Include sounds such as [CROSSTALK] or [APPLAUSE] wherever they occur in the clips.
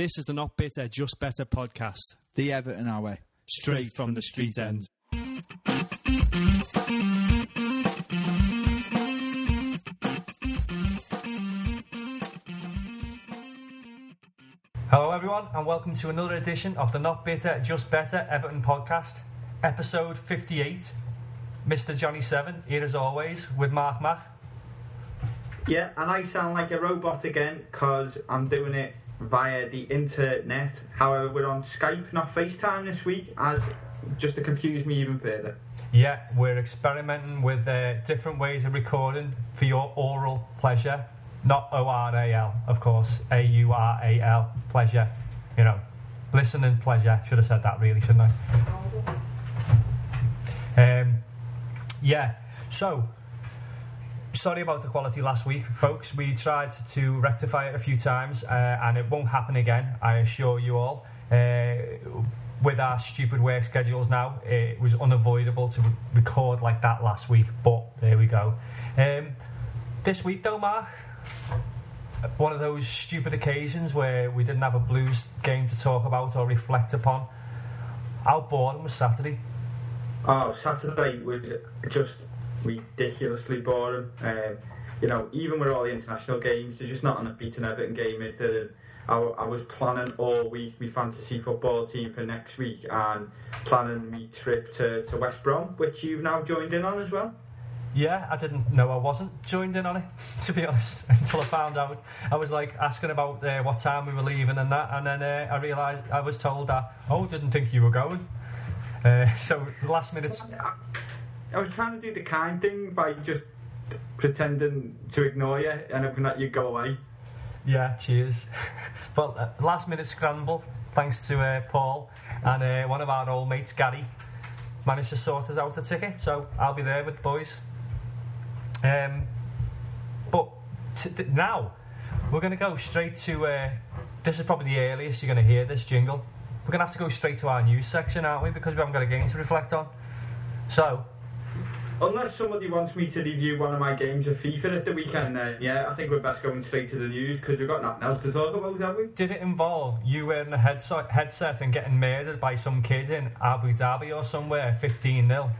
This is the Not Bitter, Just Better podcast, The Everton our way. straight from the street end. Hello, everyone, and welcome to another edition of the Not Bitter, Just Better Everton podcast, episode 58. Mr. Johnny Seven, here as always, with Mark Mack. Yeah, and I sound like a robot again because I'm doing it via the internet. However, we're on Skype, not FaceTime this week, as just to confuse me even further. Yeah, we're experimenting with uh, different ways of recording for your oral pleasure. Not O R A L, of course, A U R A L, pleasure. You know, listening pleasure. Should have said that really, shouldn't I? Um, yeah, so sorry about the quality last week, folks. We tried to rectify it a few times, uh, and it won't happen again. I assure you all. Uh, with our stupid work schedules now, it was unavoidable to record like that last week. But there we go. Um, this week, though, Mark, one of those stupid occasions where we didn't have a Blues game to talk about or reflect upon. How boring was Saturday? Oh, Saturday was just ridiculously boring. Um, you know, even with all the international games, there's just not enough beating Everton game, is there? I, I was planning all week my fantasy football team for next week and planning my trip to, to West Brom, which you've now joined in on as well. Yeah, I didn't know I wasn't joined in on it, [LAUGHS] to be honest, [LAUGHS] until I found out. I was like asking about uh, what time we were leaving and that, and then uh, I realised I was told that, oh, didn't think you were going. Uh, [LAUGHS] so last minute, I was trying to do the kind thing by just pretending to ignore you and hoping that you'd go away. yeah, cheers. [LAUGHS] but uh, last minute scramble, thanks to uh, Paul and uh, one of our old mates, Gary, managed to sort us out a ticket. So I'll be there with the boys. Um, but t- now we're going to go straight to. Uh, this is probably the earliest you're going to hear this jingle. We're going to have to go straight to our news section, aren't we? Because we haven't got a game to reflect on. So, Unless somebody wants me to review one of my games of FIFA at the weekend, then yeah, I think we're best going straight to the news because we've got nothing else to talk about, have we? did it involve you wearing a headset, headset and getting murdered by some kid in Abu Dhabi or somewhere, 15 0?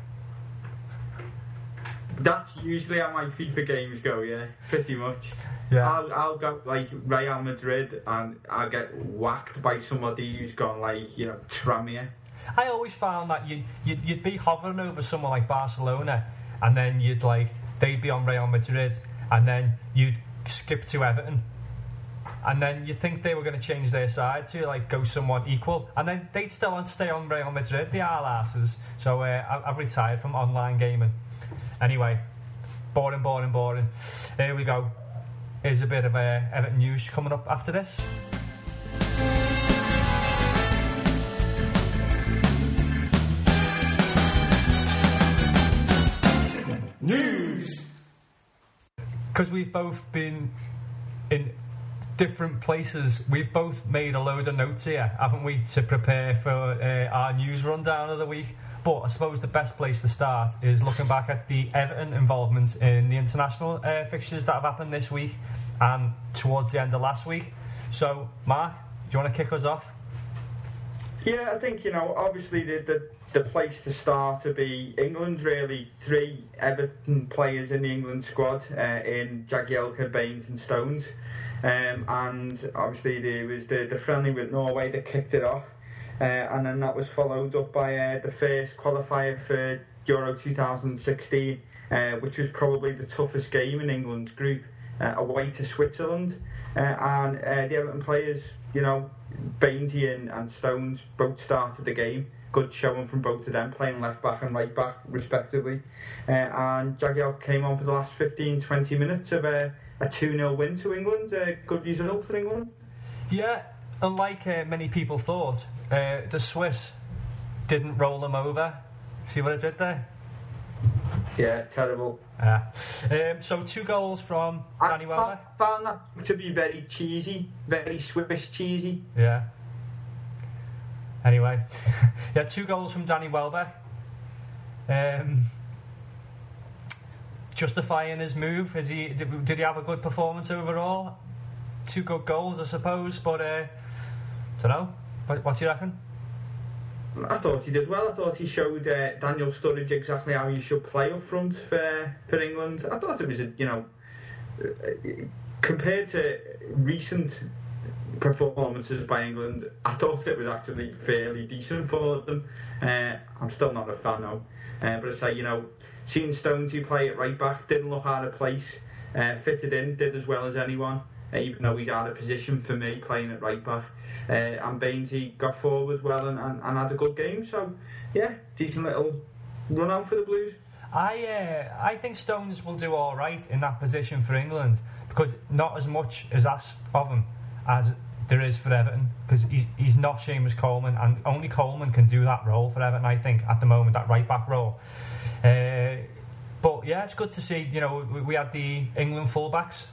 That's usually how my FIFA games go, yeah, pretty much. Yeah. I'll, I'll go like Real Madrid and I'll get whacked by somebody who's gone like, you know, Tramier. I always found that you, you'd, you'd be hovering over someone like Barcelona, and then you'd like they'd be on Real Madrid, and then you'd skip to Everton, and then you think they were going to change their side to like go somewhat equal, and then they'd still on stay on Real Madrid, the are asses. So uh, I've retired from online gaming. Anyway, boring, boring, boring. Here we go. Here's a bit of uh, Everton news coming up after this. Because we've both been in different places, we've both made a load of notes here, haven't we, to prepare for uh, our news rundown of the week. But I suppose the best place to start is looking back at the Everton involvement in the international uh, fixtures that have happened this week and towards the end of last week. So, Mark, do you want to kick us off? Yeah, I think you know. Obviously, the the, the place to start to be England. Really, three Everton players in the England squad uh, in Jagielka, Baines, and Stones. Um, and obviously, there was the, the friendly with Norway that kicked it off, uh, and then that was followed up by uh, the first qualifier for Euro 2016, uh, which was probably the toughest game in England's group, uh, away to Switzerland. Uh, and the Everton players, you know, Bainesy and, and Stones both started the game. Good showing from both of them, playing left back and right back, respectively. Uh, and Jagiel came on for the last 15 20 minutes of a, a 2 0 win to England. A good result for England. Yeah, unlike uh, many people thought, uh, the Swiss didn't roll them over. See what I did there? Yeah, terrible. Yeah. Um, so two goals from Danny I Welbeck. fa- found that to be very cheesy, very Swiss cheesy. Yeah. Anyway, [LAUGHS] yeah, two goals from Danny Welbeck. Um, justifying his move, is he? Did, did he have a good performance overall? Two good goals, I suppose, but uh, Don't know. What, what do you reckon? I thought he did well. I thought he showed uh, Daniel Sturridge exactly how you should play up front for for England. I thought it was a you know uh, compared to recent performances by England, I thought it was actually fairly decent for them. Uh, I'm still not a fan though, uh, but I say you know seeing Stonesy play at right back didn't look out of place. Uh, fitted in, did as well as anyone, uh, even though he's out of position for me playing at right back. Uh, and Bainesy got forward well and, and, and, had a good game. So, yeah, decent little run out for the Blues. I uh, I think Stones will do all right in that position for England because not as much is asked of him as there is for Everton because he's, he's not Seamus Coleman and only Coleman can do that role for Everton I think at the moment that right back role. Uh, but yeah it's good to see you know we, we had the England fullbacks.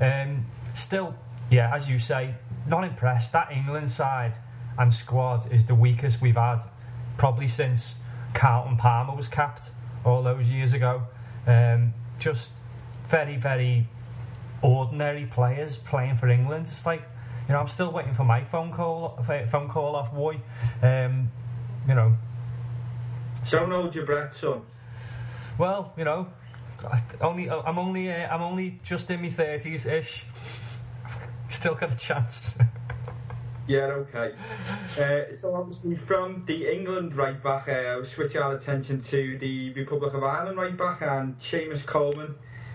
Um, still yeah as you say not impressed. That England side and squad is the weakest we've had probably since Carlton Palmer was capped all those years ago. Um, just very very ordinary players playing for England it's like you know, I'm still waiting for my phone call, phone call off Woy. Um, you know. Don't hold your breath, son. Well, you know, only I'm only uh, I'm only just in my thirties ish. Still got a chance. yeah, okay. Uh, so obviously from the England right back, uh, switch our attention to the Republic of Ireland right back and Seamus Coleman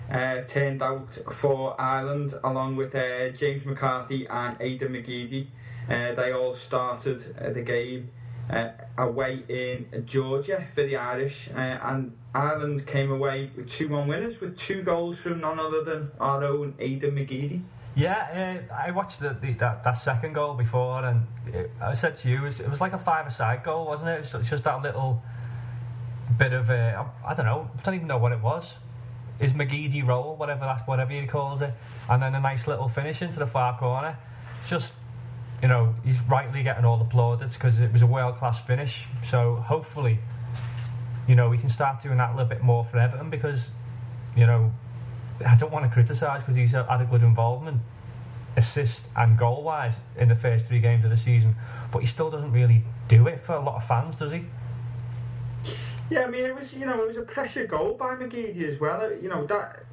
turned out for Ireland along with uh, James McCarthy and Aiden McGeady. Uh, they all started uh, the game uh, away in Georgia for the Irish, uh, and Ireland came away with 2 1 winners with two goals from none other than our own Aiden McGeady. Yeah, I watched the, the, that, that second goal before, and it, I said to you, it was, it was like a five-a-side goal, wasn't it? It was just that little bit of a, I don't know, I don't even know what it was his McGeady roll, whatever that, whatever he calls it, and then a nice little finish into the far corner. Just, you know, he's rightly getting all the plaudits because it was a world class finish. So hopefully, you know, we can start doing that a little bit more for Everton because, you know, I don't want to criticise because he's had a good involvement, assist and goal wise in the first three games of the season, but he still doesn't really do it for a lot of fans, does he? Yeah, I mean, it was you know it was a pressure goal by McGeady as well. You know that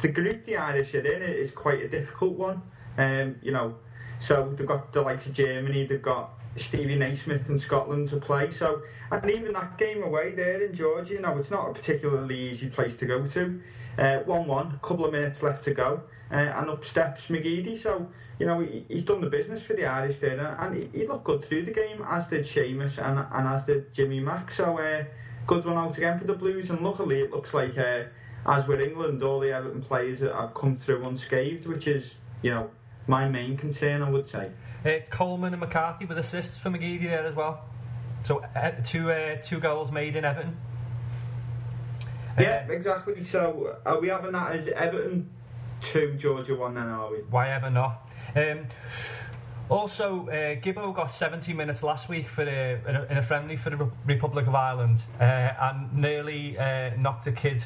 the group the Irish are in is quite a difficult one. Um, you know, so they've got the likes of Germany, they've got Stevie Naismith in Scotland to play. So and even that game away there in Georgia, you know, it's not a particularly easy place to go to. Uh, one-one, a couple of minutes left to go, uh, and up steps McGeady. So you know he, he's done the business for the Irish there, and he, he looked good through the game, as did Seamus and, and as did Jimmy Mack. So. Uh, good run out again for the Blues, and luckily it looks like, uh, as with England, all the Everton players have come through unscathed, which is, you know, my main concern, I would say. Uh, Coleman and McCarthy with assists for McGeady there as well. So uh, two uh, two goals made in Everton. Yeah, exactly. So are we having that as Everton two, Georgia one? Then are we? Why ever not? Um, also, uh, Gibbo got 70 minutes last week for the, in, a, in a friendly for the Re- Republic of Ireland uh, and nearly uh, knocked a kid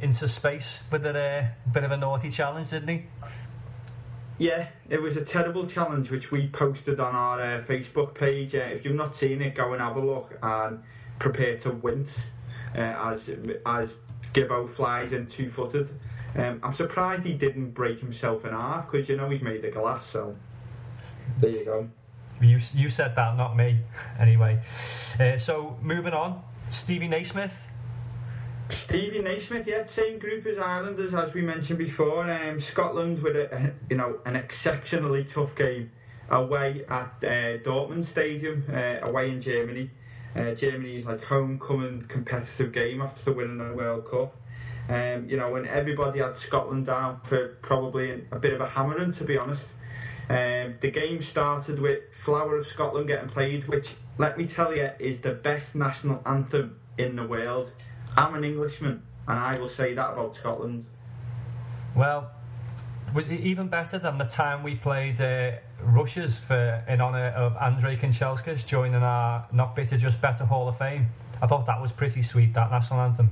into space with a uh, bit of a naughty challenge, didn't he? Yeah, it was a terrible challenge which we posted on our uh, Facebook page. Uh, if you've not seen it, go and have a look and prepare to wince as as Gibbo flies in two footed. Um, I'm surprised he didn't break himself in half because you know he's made of glass, so. There you go. You, you said that, not me. Anyway, uh, so moving on, Stevie Naismith. Stevie Naismith, yeah, same group as Islanders as we mentioned before. Um, Scotland with a, you know an exceptionally tough game away at uh, Dortmund Stadium, uh, away in Germany. Uh, Germany's like homecoming competitive game after winning the World Cup. Um, you know, when everybody had Scotland down for probably a bit of a hammering, to be honest. Um, the game started with Flower of Scotland getting played, which, let me tell you, is the best national anthem in the world. I'm an Englishman, and I will say that about Scotland. Well, was it even better than the time we played uh, Russia's for in honour of Andrei Kanchelskis joining our Not Bitter Just Better Hall of Fame? I thought that was pretty sweet, that national anthem.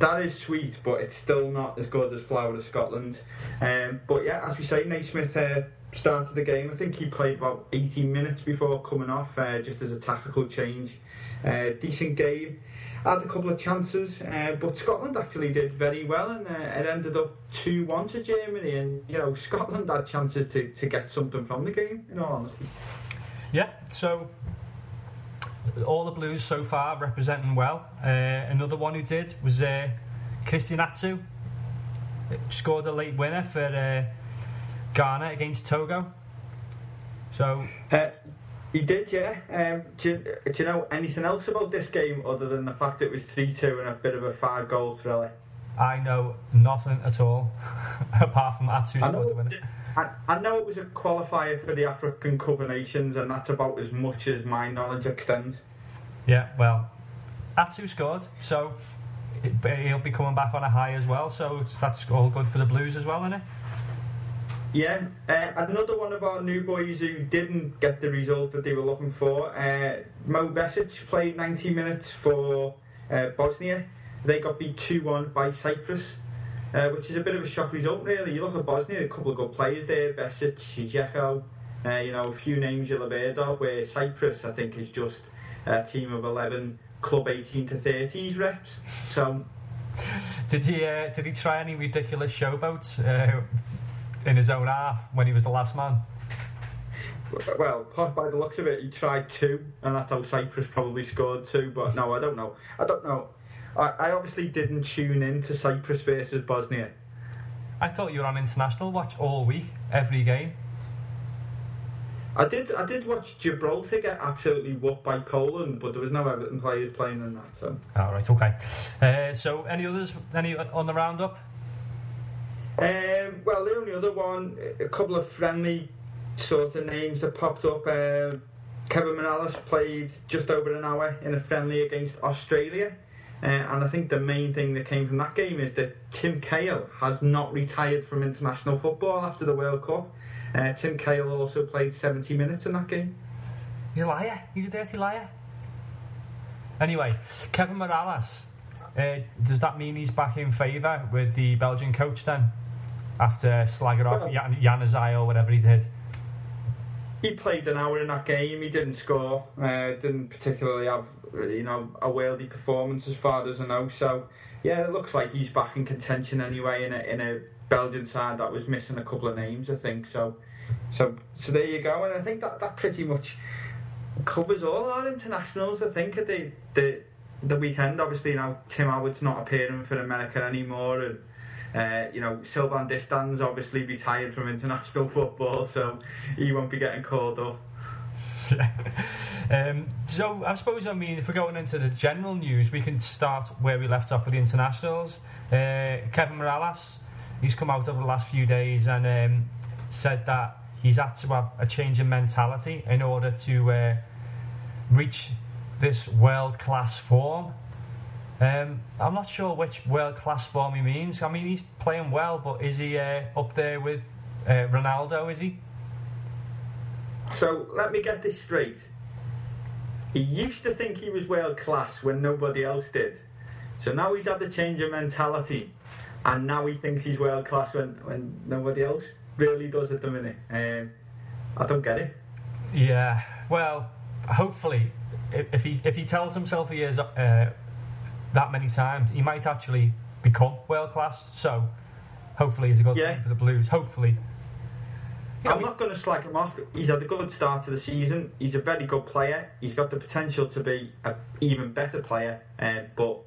That is sweet, but it's still not as good as Flower of Scotland. Um, but yeah, as we say, Naismith uh, started the game. I think he played about 18 minutes before coming off, uh, just as a tactical change. Uh, decent game. Had a couple of chances, uh, but Scotland actually did very well, and uh, it ended up 2 1 to Germany. And, you know, Scotland had chances to, to get something from the game, in all honesty. Yeah, so all the Blues so far representing well. Uh, another one who did was uh, Christian Atsu. Scored a late winner for uh, Ghana against Togo. So. Uh, he did, yeah. Um, do, you, do, you, know anything else about this game other than the fact it was 3 2 and a bit of a five goal thriller? I know nothing at all [LAUGHS] apart from Atsu scored the winner. I, I know it was a qualifier for the African Cup of Nations, and that's about as much as my knowledge extends. Yeah, well, Atsu scored, so he'll be coming back on a high as well. So that's all good for the Blues as well, isn't it? Yeah, uh, another one of our new boys who didn't get the result that they were looking for. Uh, Mo Besic played 90 minutes for uh, Bosnia. They got beat 2 1 by Cyprus uh, which is a bit of a shock result, really. You look at Bosnia, a couple of good players there, Besic, Dzeko, uh, you know, a few names you'll have heard of, where Cyprus, I think, is just a team of 11 club 18 to 30s reps. So. Did he uh, did he try any ridiculous showboats uh, in his own half when he was the last man? Well, by the looks of it, he tried two, and that's how Cyprus probably scored two. But no, I don't know. I don't know. I, I obviously didn't tune in to Cyprus versus Bosnia. I thought you were on international watch all week, every game. I did. I did watch Gibraltar get absolutely whooped by Poland, but there was no Everton players playing in that. So. All right. Okay. Uh, so, any others? Any on the roundup? Um, well, the only other one, a couple of friendly sort of names that popped up. Uh, Kevin Mirallas played just over an hour in a friendly against Australia. Uh, and I think the main thing that came from that game is that Tim Cahill has not retired from international football after the World Cup. Uh, Tim Cahill also played 70 minutes in that game. You're a liar. He's a dirty liar. Anyway, Kevin Mirallas. Uh, does that mean he's back in favour with the Belgian coach then? After slagging off Jan- Januzaj or whatever he did? He played an hour in that game. He didn't score. Uh, didn't particularly have you know, a worldy performance as far as I know. So, yeah, it looks like he's back in contention anyway in a, in a Belgian side that was missing a couple of names, I think. So, so, so there you go. And I think that, that pretty much covers all our internationals. I think at the the the weekend. Obviously, know, Tim Howard's not appearing for America anymore, and uh, you know, Sylvain Distin's obviously retired from international [LAUGHS] football, so he won't be getting called up. [LAUGHS] um, so I suppose I mean if we're going into the general news, we can start where we left off with the internationals. Uh, Kevin Mirallas, he's come out over the last few days and um, said that he's had to have a change in mentality in order to uh, reach this world class form. Um, I'm not sure which world class form he means. I mean, he's playing well, but is he uh, up there with uh, Ronaldo? Is he? So let me get this straight. He used to think he was world class when nobody else did. So now he's had the change of mentality, and now he thinks he's world class when, when nobody else really does at the minute. Um, I don't get it. Yeah, well, hopefully, if, if he if he tells himself he is uh, that many times, he might actually become world class. So, hopefully, it's a good yeah. thing for the Blues. Hopefully, I'm not going to slag him off. He's had a good start to the season. He's a very good player. He's got the potential to be an even better player, uh, but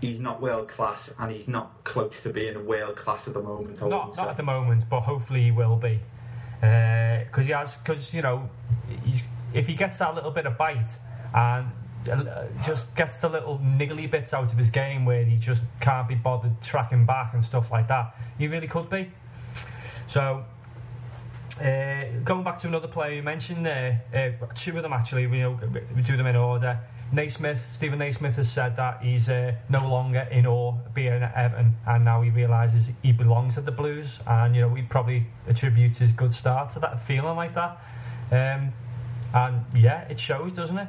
he's not world class, and he's not close to being a world class at the moment. not, not at the moment, but hopefully he will be, because uh, he has. Because you know, he's if he gets that little bit of bite and just gets the little niggly bits out of his game where he just can't be bothered tracking back and stuff like that, he really could be. So uh, going back to another player you mentioned there, uh, two of them actually, we, we do them in order. Naismith, Steven Naismith has said that he's uh, no longer in awe being at Everton, and now he realises he belongs at the Blues, and you know he probably attributes his good start to that feeling like that. Um, and yeah, it shows, doesn't it?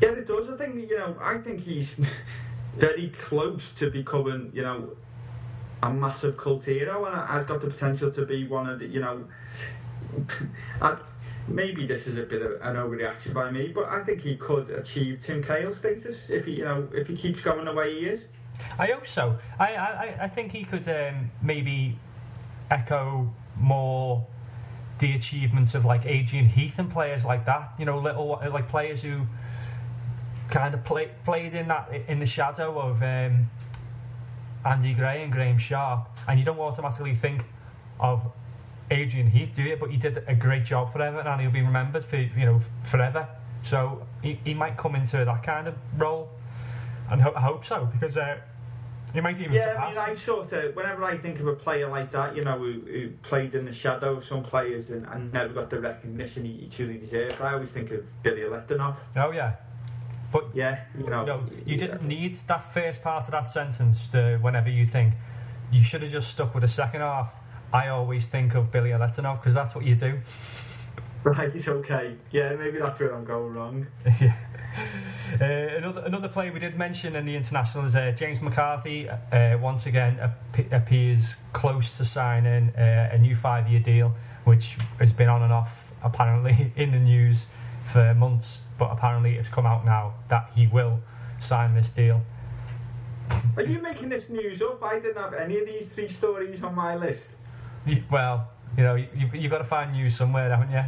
Yeah, it does. I think you know, I think he's [LAUGHS] very close to becoming, you know, a massive cult hero and has got the potential to be one of the, you know, [LAUGHS] I, maybe this is a bit of an overreaction by me, but I think he could achieve Tim Cahill status if he, you know, if he keeps going the way he is. I hope so. I I, I think he could um, maybe echo more the achievements of like Adrian Heath and players like that. You know, little like players who kind of play, played in that in the shadow of um, Andy Gray and Graeme Sharp, and you don't automatically think of Adrian Heath, do you? But he did a great job for Everton, and he'll be remembered for you know forever. So he, he might come into that kind of role, and ho- I hope so because uh, he might even. Yeah, surpass. I mean, I sort of whenever I think of a player like that, you know, who, who played in the shadow of some players and, and never got the recognition he, he truly deserved, I always think of Billy Letinoff. Oh yeah, but Yeah, you know, no, you didn't need that first part of that sentence to whenever you think. You should have just stuck with the second half. I always think of Billy Letinoff because that's what you do. Right, it's okay. Yeah, maybe that's where I'm going wrong. [LAUGHS] yeah. Uh, another another player we did mention in the international is uh, James McCarthy. Uh, once again, ap- appears close to signing uh, a new five-year deal, which has been on and off apparently [LAUGHS] in the news for months. But apparently, it's come out now that he will sign this deal. Are you making this news up? I didn't have any of these three stories on my list. Well, you know, you, you've got to find news somewhere, haven't you?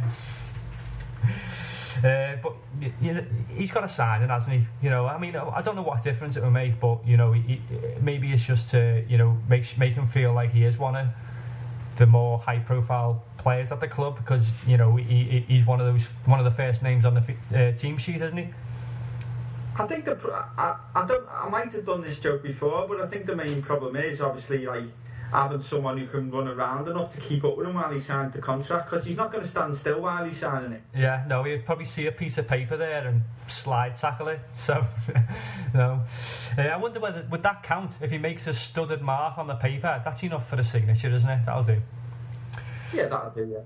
Uh, but you know, he's got a signing, hasn't he? You know, I mean, I don't know what difference it will make, but you know, he, maybe it's just to you know make make him feel like he is one of the more high-profile players at the club because you know he- he's one of those one of the first names on the uh, team sheet, isn't he? I think the I, I don't I might have done this joke before, but I think the main problem is obviously like having someone who can run around enough to keep up with him while he signs the contract because he's not going to stand still while he's signing it. Yeah, no, he'd probably see a piece of paper there and slide tackle it. [LAUGHS] So, no. Uh, I wonder whether would that count if he makes a studded mark on the paper? That's enough for the signature, isn't it? That'll do. Yeah, that'll do.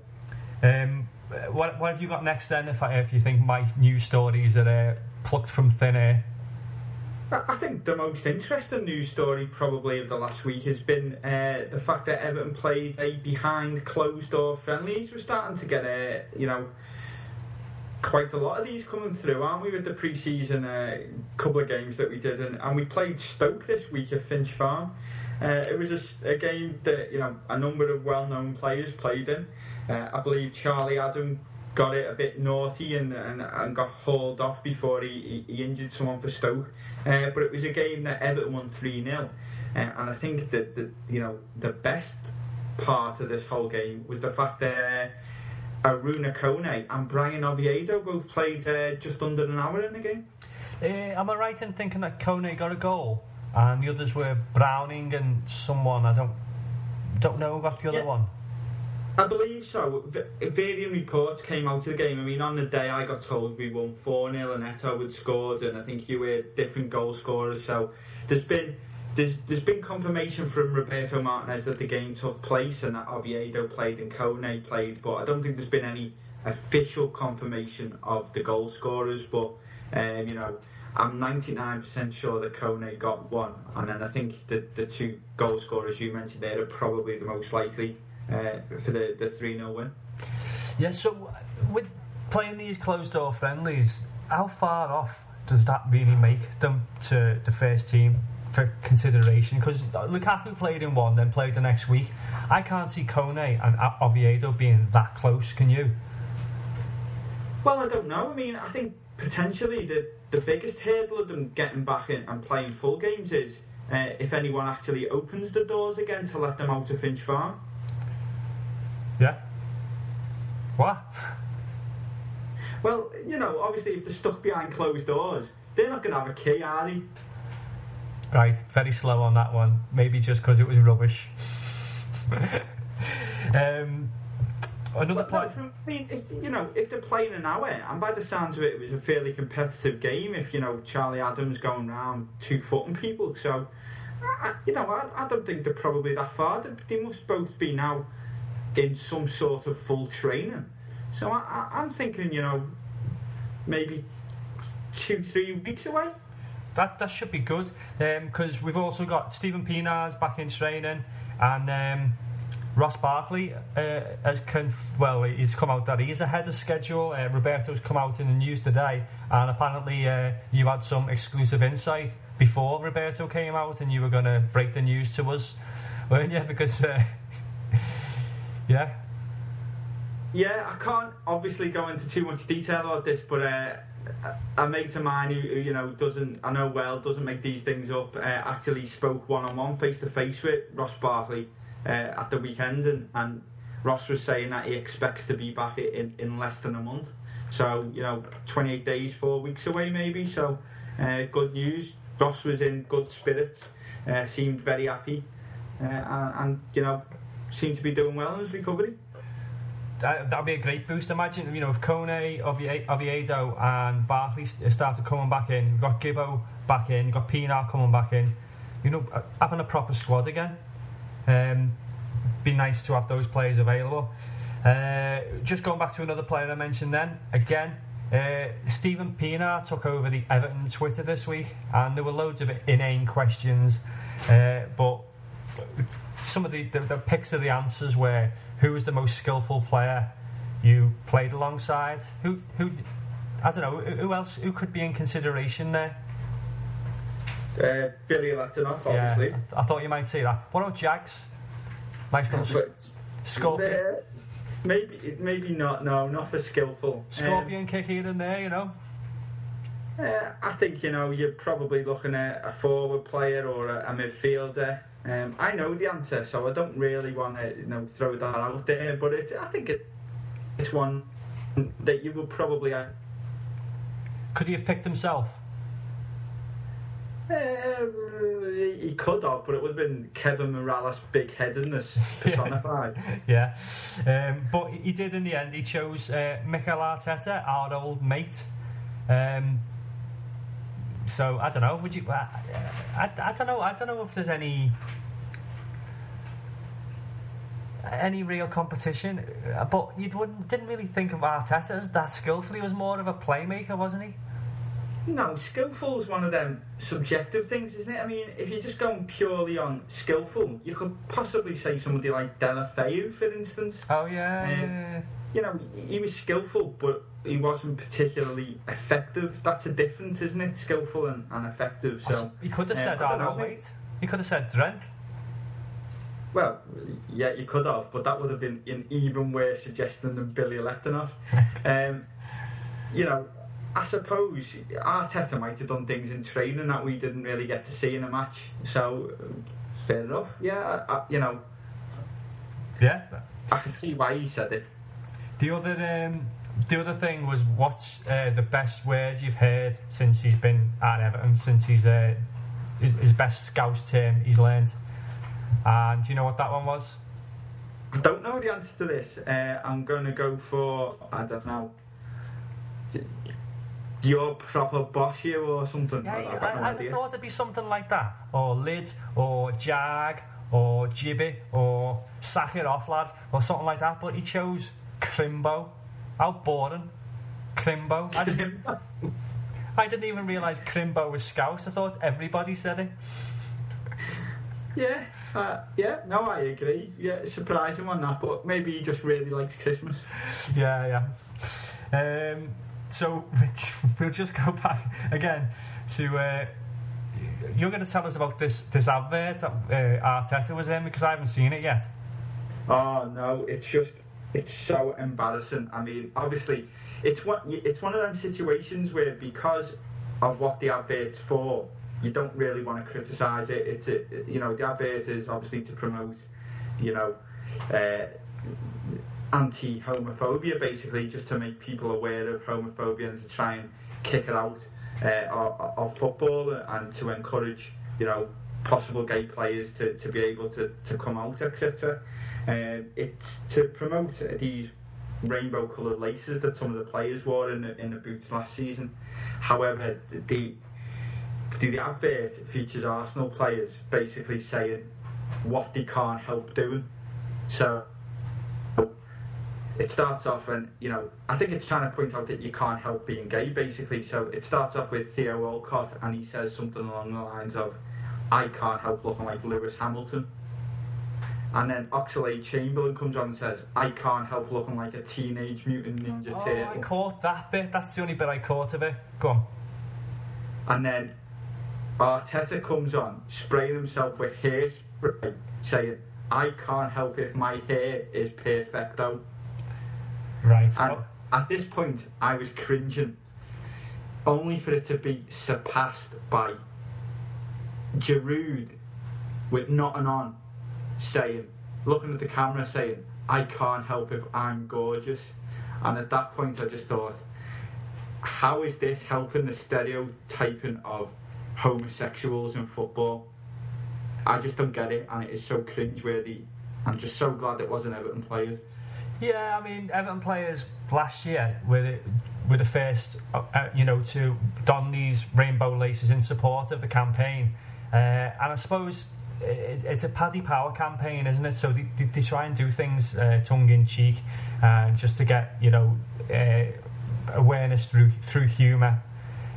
Yeah. Um, what, what have you got next then? If, I, if you think my news stories are uh, plucked from thin air. I think the most interesting news story probably of the last week has been uh, the fact that Everton played a behind closed door friendlies. We're starting to get a you know quite a lot of these coming through, aren't we? With the pre-season uh, couple of games that we did, and, and we played Stoke this week at Finch Farm. Uh, it was a game that you know a number of well-known players played in. Uh, I believe Charlie Adam got it a bit naughty and, and, and got hauled off before he, he, he injured someone for Stoke. Uh, but it was a game that Everton won 3 0. Uh, and I think that the, you know the best part of this whole game was the fact that uh, Aruna Kone and Brian Oviedo both played uh, just under an hour in the game. Uh, am I right in thinking that Kone got a goal and the others were Browning and someone I don't don't know got the other Yeah. one? I believe so. V- varying reports came out of the game. I mean, on the day I got told we won 4 0 and Eto'o had scored, and I think you were different goal scorers. So there's been there's there's been confirmation from Roberto Martinez that the game took place and that Oviedo played and Kone played, but I don't think there's been any official confirmation of the goal scorers. But um, you know, I'm 99% sure that Kone got one, and then I think that the two goal scorers you mentioned there are probably the most likely uh, for the the 3 0 win. Yeah, so with playing these closed door friendlies, how far off does that really make them to the first team for consideration? Because Lukaku played in one, then played the next week. I can't see Kone and Oviedo being that close, can you? Well, I don't know. I mean, I think potentially the, the biggest hurdle of them getting back in and playing full games is uh, if anyone actually opens the doors again to let them out of Finch Farm. Yeah. What? Well, you know, obviously if they're stuck behind closed doors, they're not going to have a key, are they? Right, very slow on that one. Maybe just because it was rubbish. [LAUGHS] um, another But no, point. from, I mean, if, you know, if they're playing an hour, and by the sounds of it, it was a fairly competitive game. If you know Charlie Adams going round two footing people, so I- you know, I, I don't think they're probably that far. They, they must both be now in some sort of full training. So I, I'm thinking, you know, maybe two, three weeks away. That that should be good because we've also got Steven Pienaar's back in training and um, Ross Barkley uh, has conf- well, it's come out that he's ahead of schedule. Uh, Roberto's come out in the news today, and apparently uh, you had some exclusive insight before Roberto came out, and you were going to break the news to us, weren't you? [LAUGHS] Because uh, yeah, Yeah, I can't obviously go into too much detail about this, but uh, a mate of mine who, who you know doesn't I know well doesn't make these things up. Uh, actually spoke one on one, face to face with Ross Barkley uh, at the weekend, and, and Ross was saying that he expects to be back in, in less than a month. So you know, 28 days, four weeks away maybe. So uh, good news. Ross was in good spirits, uh, seemed very happy, uh, and, and you know seemed to be doing well in his recovery. that that'd be a great boost. Imagine, you know, if Kone, Oviedo, and Barkley s- started coming back in, you've got Gibbo back in, you've got Pienaar coming back in, you know, uh, having a proper squad again. Um, be nice to have those players available. Uh, just going back to another player I mentioned then, again, uh, Steven Pienaar took over the Everton Twitter this week, and there were loads of inane questions, uh, but some of the, the, the picks of the answers were who was the most skillful player you played alongside? Who, who, I don't know, who else, who could be in consideration there? Uh, Billy Latinoff, obviously. Yeah, I, I thought you might say that. What about Jags? Nice little But, scorpion, uh, maybe, maybe not. No, not for skillful. scorpion kick here and there, you know? Um, uh, I think you know you're probably looking at a forward player or a, a midfielder. Um, I know the answer, so I don't really want to you know throw that out there. But it, I think it, it's one that you will probably. Uh, Could he have picked himself? he could have, but it would have been Kevin Mirallas' big-headedness [LAUGHS] personified. yeah. Um, but he did in the end. He chose uh, Mikel Arteta, our old mate. Um, so I don't know. Would you? I, I, I don't know. I don't know if there's any any real competition. Uh, But you wouldn't didn't really think of Arteta as that skillful. He was more of a playmaker, wasn't he? No, skillful is one of them subjective things, isn't it? I mean, if you're just going purely on skillful, you could possibly say somebody like Deulofeu, for instance. Oh yeah. Um, yeah. You know, he was skillful, but he wasn't particularly effective. That's a difference, isn't it? Skillful and, and effective. So, he could have um, said know, Arnold, mate. He could have said Drenthe. well, yeah, you could have, but that would have been an even worse suggestion than Billy Letinoff. [LAUGHS] um, you know, I suppose Arteta might have done things in training that we didn't really get to see in a match. So, fair enough. Yeah, I, you know, Yeah. I can see why he said it. The other, um, the other thing was, what's uh, the best words you've heard since he's been at Everton? Since he's uh, his, his best Scouse term he's learned. And do you know what that one was? I don't know the answer to this. Uh, I'm going to go for I don't know. Your proper boss you or something. Yeah, I, I, I thought it'd be something like that, or lid, or jag, or jibby, or sack it off, lad, or something like that. But he chose Crimbo. How boring, Crimbo. I didn't, I didn't even realise Crimbo was Scouse. I thought everybody said it. yeah, uh, yeah. No, I agree. Yeah, surprising on that, but maybe he just really likes Christmas. Yeah, yeah. Um, so [LAUGHS] we'll just go back again to. Uh, you're going to tell us about this this advert that uh, Arteta was in because I haven't seen it yet. Oh no, it's just it's so embarrassing. I mean, obviously, it's one it's one of them situations where because of what the advert's for, you don't really want to criticise it. It's a, you know the advert is obviously to promote, you know, uh, anti-homophobia, basically just to make people aware of homophobia and to try and kick it out uh, of, of football and to encourage, you know, possible gay players to, to be able to, to come out, etc. Um, it's to promote these rainbow coloured laces that some of the players wore in the, in the boots last season. However, the the, the advert features Arsenal players basically saying what they can't help doing. So it starts off and you know I think it's trying to point out that you can't help being gay basically. So it starts off with Theo Walcott and he says something along the lines of I can't help looking like Lewis Hamilton. And then Oxlade Chamberlain comes on and says, I can't help looking like a teenage mutant ninja Oh, turtle. I caught that bit. That's the only bit I caught of it. Go on. And then Arteta comes on, spraying himself with hairspray, saying, I can't help if my hair is perfecto. Right. And Oh, at this point, I was cringing, only for it to be surpassed by Giroud with nothing on, saying, looking at the camera, saying, I can't help if I'm gorgeous. And at that point, I just thought, how is this helping the stereotyping of homosexuals in football? I just don't get it, and it is so cringeworthy. I'm just so glad it wasn't Everton players. Yeah, I mean, Everton players last year were the, were the first, uh, uh, you know, to don these rainbow laces in support of the campaign. Uh, and I suppose it, it's a Paddy Power campaign, isn't it? So they, they, they try and do things uh, tongue in cheek, uh, just to get, you know, uh, awareness through through humour.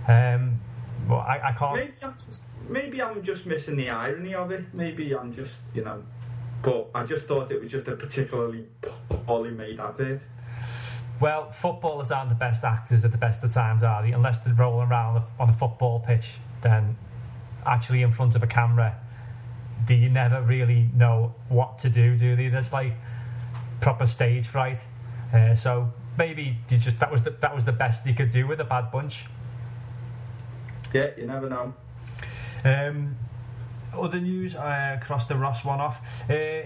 Um, but I, I can't. Maybe I'm, just, maybe I'm just missing the irony of it. Maybe I'm just, you know. But I just thought it was just a particularly poorly made advert. Well, footballers aren't the best actors at the best of times, are they? Unless they're rolling around on a football pitch, then actually in front of a camera, do you never really know what to do, do they? There's like proper stage fright. Uh, so maybe you just that was the, that was the best you could do with a bad bunch. Yeah, you never know. Um, other news, uh, cross the Ross one off. Uh,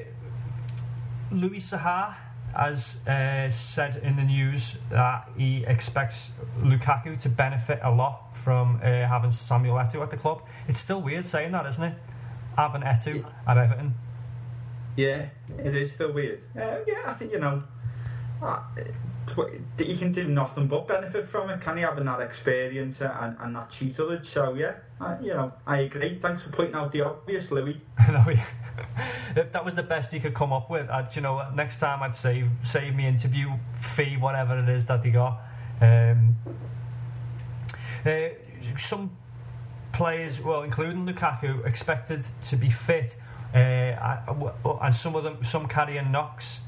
Louis Saha has uh, said in the news that he expects Lukaku to benefit a lot from uh, having Samuel Eto'o at the club. It's still weird saying that, isn't it? Having Eto'o at Everton. Yeah, it is still weird. Uh, yeah, I think, you know, uh, he can do nothing but benefit from it. Can he having that experience and, and that tutelage? So, yeah, uh, you know, I agree. Thanks for pointing out the obvious, Louis. [LAUGHS] no, yeah. if that was the best he could come up with, I'd, you know, next time I'd save save me interview fee, whatever it is that he got. Um, uh, some players, well, including Lukaku, expected to be fit, uh, and some of them, some carrying knocks.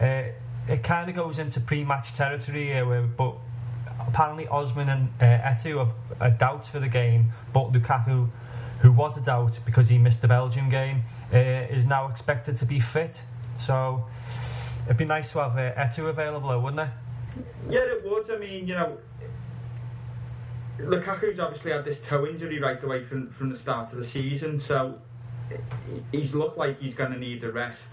Uh, it kind of goes into pre-match territory here, where, but apparently Osman and uh, Eto'o have a doubt for the game, but Lukaku, who was a doubt because he missed the Belgium game, uh, is now expected to be fit. So it'd be nice to have uh, Eto'o available, wouldn't it? Yeah, it would. I mean, you know, Lukaku's obviously had this toe injury right away from, from the start of the season, so he's looked like he's going to need a rest.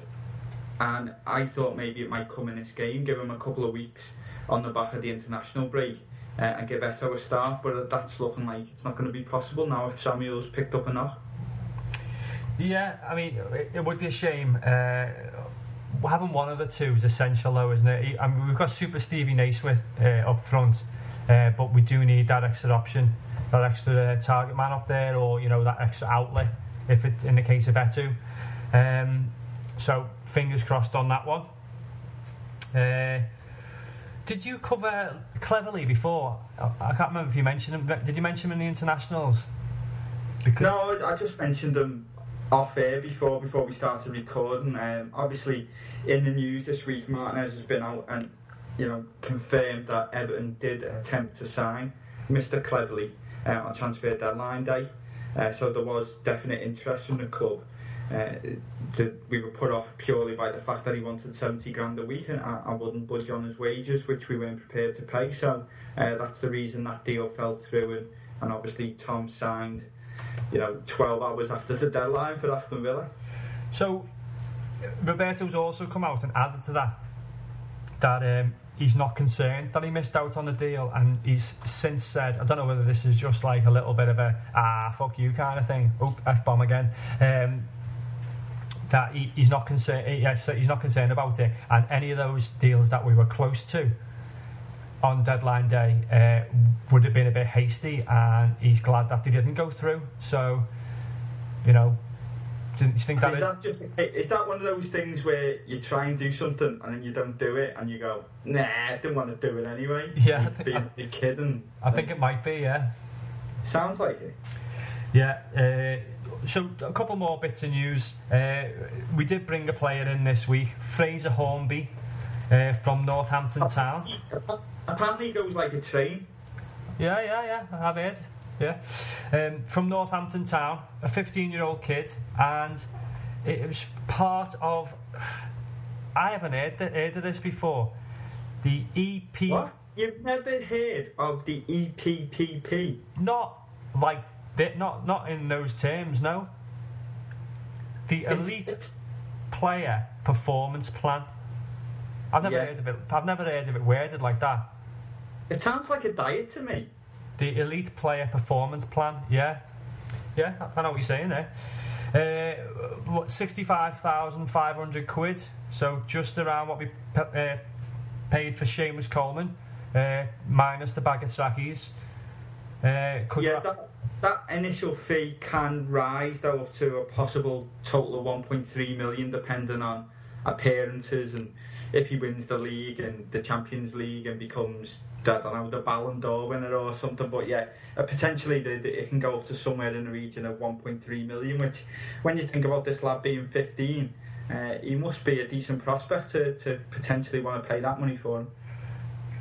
And I thought maybe it might come in this game, give him a couple of weeks on the back of the international break uh, and give Eto'o a start, but that's looking like it's not going to be possible now if Samuel's picked up a knock. Yeah, I mean, it, would be a shame. Uh, having one of the two is essential, though, isn't it? I mean, we've got Super Stevie Naismith uh, up front, uh, but we do need that extra option, that extra uh, target man up there, or you know that extra outlet, if it in the case of Eto'o. Um, so fingers crossed on that one. Uh, did you cover Cleverley before? I can't remember if you mentioned him. Did you mention him in the internationals? Because no, I just mentioned them off air before before we started recording. Um, obviously, in the news this week, Martinez has been out and you know confirmed that Everton did attempt to sign Mr. Cleverley uh, on transfer deadline day. Uh, so there was definite interest from the club. Uh, we were put off purely by the fact that he wanted 70 grand a week and I, I wouldn't budge on his wages, which we weren't prepared to pay. So uh, that's the reason that deal fell through. And, and obviously, Tom signed, you know, 12 hours after the deadline for Aston Villa. So Roberto's also come out and added to that that um, he's not concerned that he missed out on the deal, and he's since said, I don't know whether this is just like a little bit of a ah fuck you kind of thing. Oh, f bomb again. Um, that he, he's not concerned. Yes, he's not concerned about it, and any of those deals that we were close to on deadline day uh, would have been a bit hasty, and he's glad that they didn't go through. So, you know, do you think that is, is that just is that one of those things where you try and do something and then you don't do it, and you go, nah, I didn't want to do it anyway. [LAUGHS] Yeah, being a kid and. I think it might be, yeah. Sounds like it. Yeah. Uh, so a couple more bits of news. Uh, we did bring a player in this week, Fraser Hornby uh, from Northampton Town. Apparently, he goes like a train. Yeah, yeah, yeah. I've heard. Yeah, um, from Northampton Town, a 15-year-old kid, and it was part of. I haven't heard, heard of this before. The EP. What? You've never heard of the EPPP? Not like that. Not not in those terms. No. The It's- elite it's- player performance plan. I've never Yeah. heard of it. I've never heard of it worded like that. It sounds like a diet to me. The elite player performance plan. Yeah, yeah. I know what you're saying there. Uh, what sixty-five thousand five hundred quid. So just around what we uh, paid for Seamus Coleman, uh, minus the bag of trackies. Uh, could Yeah, that- that, that initial fee can rise though up to a possible total of 1.3 million, depending on appearances and if he wins the league and the Champions League and becomes I don't know the Ballon d'Or winner or something. But yeah, uh, potentially the, the, it can go up to somewhere in the region of 1.3 million. Which, when you think about this lad being 15, uh, he must be a decent prospect to, to potentially want to pay that money for him.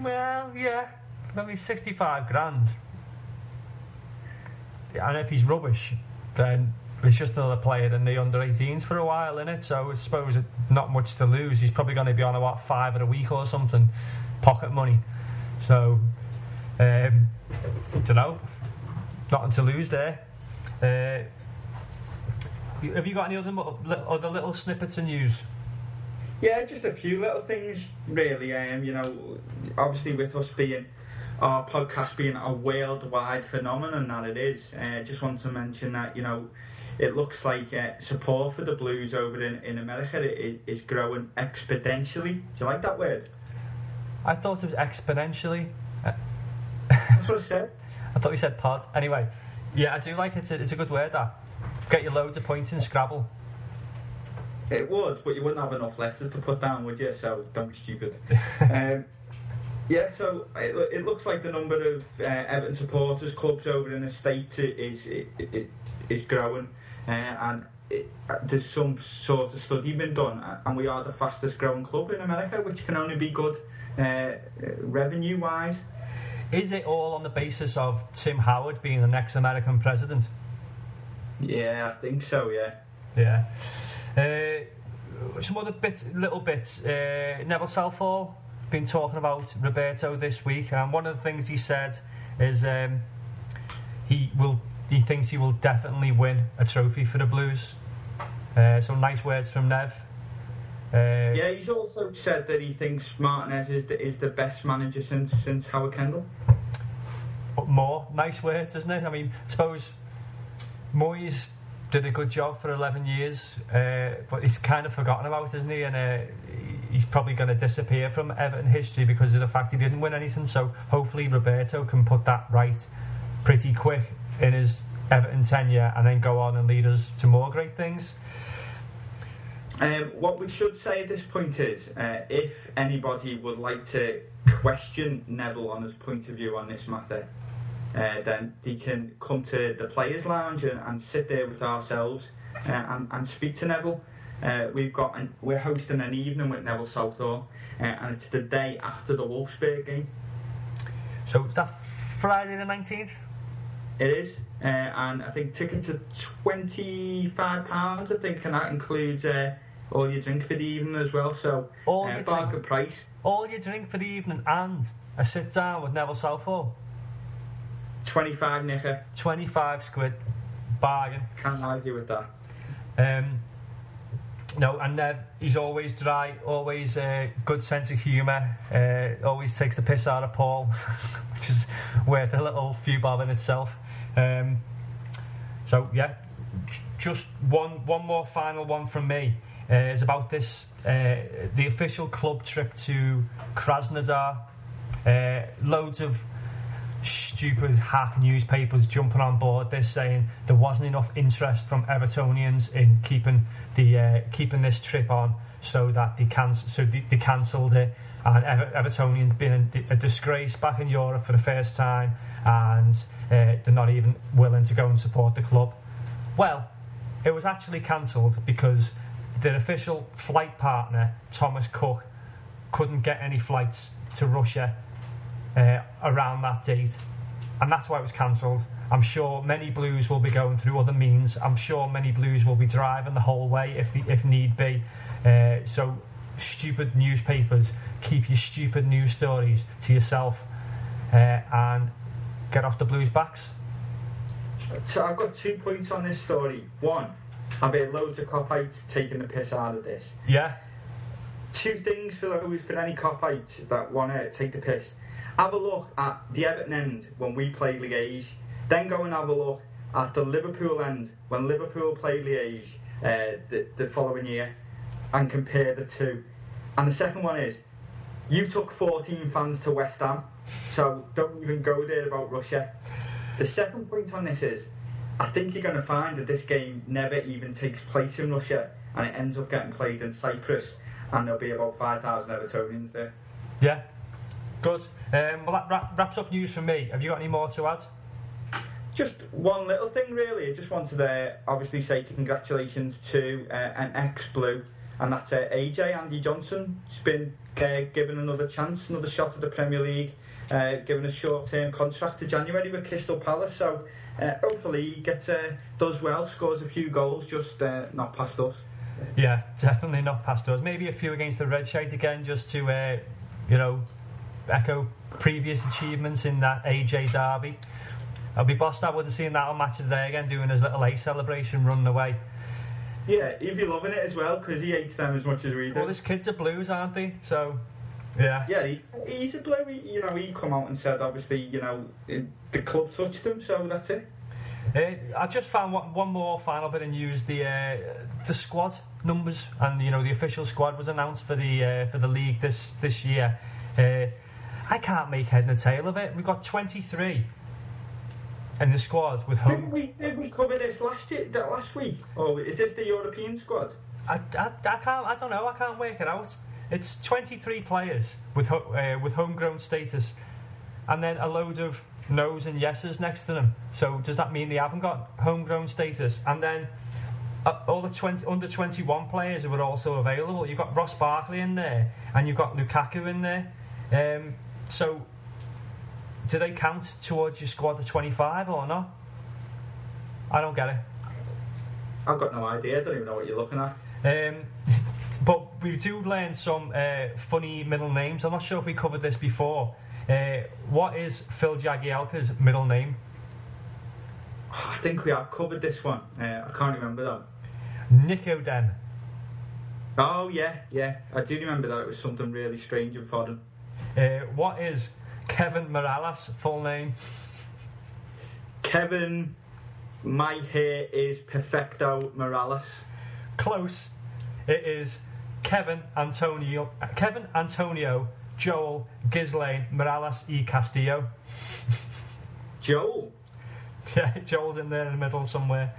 Well, yeah. maybe 65 grand. And if he's rubbish, then it's just another player in the under 18s for a while, innit? So I suppose it, not much to lose. He's probably going to be on about five a week or something, pocket money. So, um, don't know. Nothing to lose there. Uh, have you got any other, other little snippets of news? Yeah, just a few little things, really. Um, you know, obviously with us being our podcast being a worldwide phenomenon that it is, uh, just want to mention that you know it looks like uh, support for the Blues over in, in America is growing exponentially. Do you like that word? I thought it was exponentially. That's what I said. [LAUGHS] I thought you said pod. Anyway, yeah, I do like it. It's a, it's a good word, that. Get you loads of points in Scrabble. It would, but you wouldn't have enough letters to put down, would you? So don't be stupid. [LAUGHS] um, yeah, so it, it looks like the number of uh, Everton supporters clubs over in the states is is, is growing, uh, and uh, there's some sort of study been done, uh, and we are the fastest growing club in America, which can only be good uh, revenue wise. Is it all on the basis of Tim Howard being the next American president? Yeah, I think so. Yeah. Yeah. Uh, some other bits, little bits. Uh, Neville Southall been talking about Roberto this week, and one of the things he said is um, he will. He thinks he will definitely win a trophy for the Blues. Uh, so nice words from Nev. Uh, Yeah, he's also said that he thinks Martinez is the, is the best manager since since Howard Kendall. More nice words, isn't it? I mean, I suppose Moyes did a good job for 11 years, uh, but he's kind of forgotten about, isn't he? And uh, he's probably going to disappear from Everton history because of the fact he didn't win anything. So hopefully Roberto can put that right pretty quick in his Everton tenure and then go on and lead us to more great things. Um, what we should say at this point is, uh, if anybody would like to question Neville on his point of view on this matter, uh, then they can come to the Players' Lounge and, and sit there with ourselves uh, and, and speak to Neville. Uh, we've got an, we're hosting an evening with Neville Southall, uh, and it's the day after the Wolfsburg game. So is that Friday the 19th? It is, uh, and I think tickets are twenty five pounds. I think, and that includes uh, all your drink for the evening as well. So, All uh, your bargain drink. price. All your drink for the evening and a sit down with Neville Southall. Twenty five nicker. 25 squid. Bargain. Can't argue with that. Um, no, and Nev, he's always dry, always uh, good sense of humour, uh, always takes the piss out of Paul, [LAUGHS] which is worth a little few bob in itself. Um, so yeah, just one one more final one from me uh, is about this uh, the official club trip to Krasnodar. Uh, loads of stupid hack newspapers jumping on board this saying there wasn't enough interest from Evertonians in keeping the uh, keeping this trip on so that they can so they, they cancelled it. And Ever- Evertonians been in a disgrace back in Europe for the first time and uh, they're not even willing to go and support the club. Well it was actually cancelled because their official flight partner, Thomas Cook, couldn't get any flights to Russia uh, around that date, and that's why it was cancelled. I'm sure many Blues will be going through other means. I'm sure many Blues will be driving the whole way if if need be. Uh, so, stupid newspapers, keep your stupid news stories to yourself, uh, and get off the Blues' backs. So I've got two points on this story. One, I've heard loads of cop-outs taking the piss out of this. Yeah, Two things for those for any cop-outs that want to take the piss. Have a look at the Everton end when we played Liège. Then go and have a look at the Liverpool end when Liverpool played Liège uh, the, the following year and compare the two. And the second one is, you took 14 fans to West Ham, so don't even go there about Russia. The second point on this is, I think you're going to find that this game never even takes place in Russia and it ends up getting played in Cyprus and there'll be about 5,000 Evertonians there. yeah, good. Um, well, that wrap, wraps up news from me. Have you got any more to add? Just one little thing, really. I just wanted to obviously say congratulations to uh, an ex-Blue, and that's uh, AJ Andy Johnson. He's been uh, given another chance, another shot at the Premier League, uh, given a short-term contract to January with Crystal Palace. So uh, hopefully he gets uh, does well, scores a few goals, just uh, not past us. Yeah, definitely not past us. Maybe a few against the Red Shite again, just to, uh, you know, echo previous achievements in that AJ derby. I'll be bossed out with seeing that on Match of the Day again, doing his little A celebration running away. Yeah, he'd be loving it as well because he hates them as much as we do. Well, these kids are blues, aren't they? So, yeah. Yeah, he, he's a blue. He, you know, he come out and said, obviously, you know, the club touched him, so that's it. Uh, I just found one, one more final bit of news: the uh, the squad numbers and you know the official squad was announced for the uh, for the league this this year. I can't make head and tail of it. We've got 23 in the squad with home. Didn't we, did we cover this last year, that last week? Or is this the European squad? I, I, I can't. I don't know. I can't work it out. It's 23 players with ho- uh, with homegrown status, and then a load of no's and yeses next to them. So does that mean they haven't got homegrown status? And then uh, all the 20, under 21 players who are also available. You've got Ross Barkley in there, and you've got Lukaku in there. Um, so do they count towards your squad of 25 or not? I don't get it. I've got no idea. I don't even know what you're looking at. Um, [LAUGHS] but we do learn some uh, funny middle names. I'm not sure if we covered this before. Uh, what is Phil Jagielka's middle name? I think we have covered this one. Uh, I can't remember that. Nico Nikodem. Oh, yeah, yeah. I do remember that. It was something really strange and foreign. Uh, what is Kevin Mirallas' full name? Kevin, my hair is Perfecto Mirallas. Close. It is Kevin Antonio. Kevin Antonio Joel Ghislaine Mirallas e Castillo. [LAUGHS] Joel. Yeah, Joel's in there in the middle somewhere.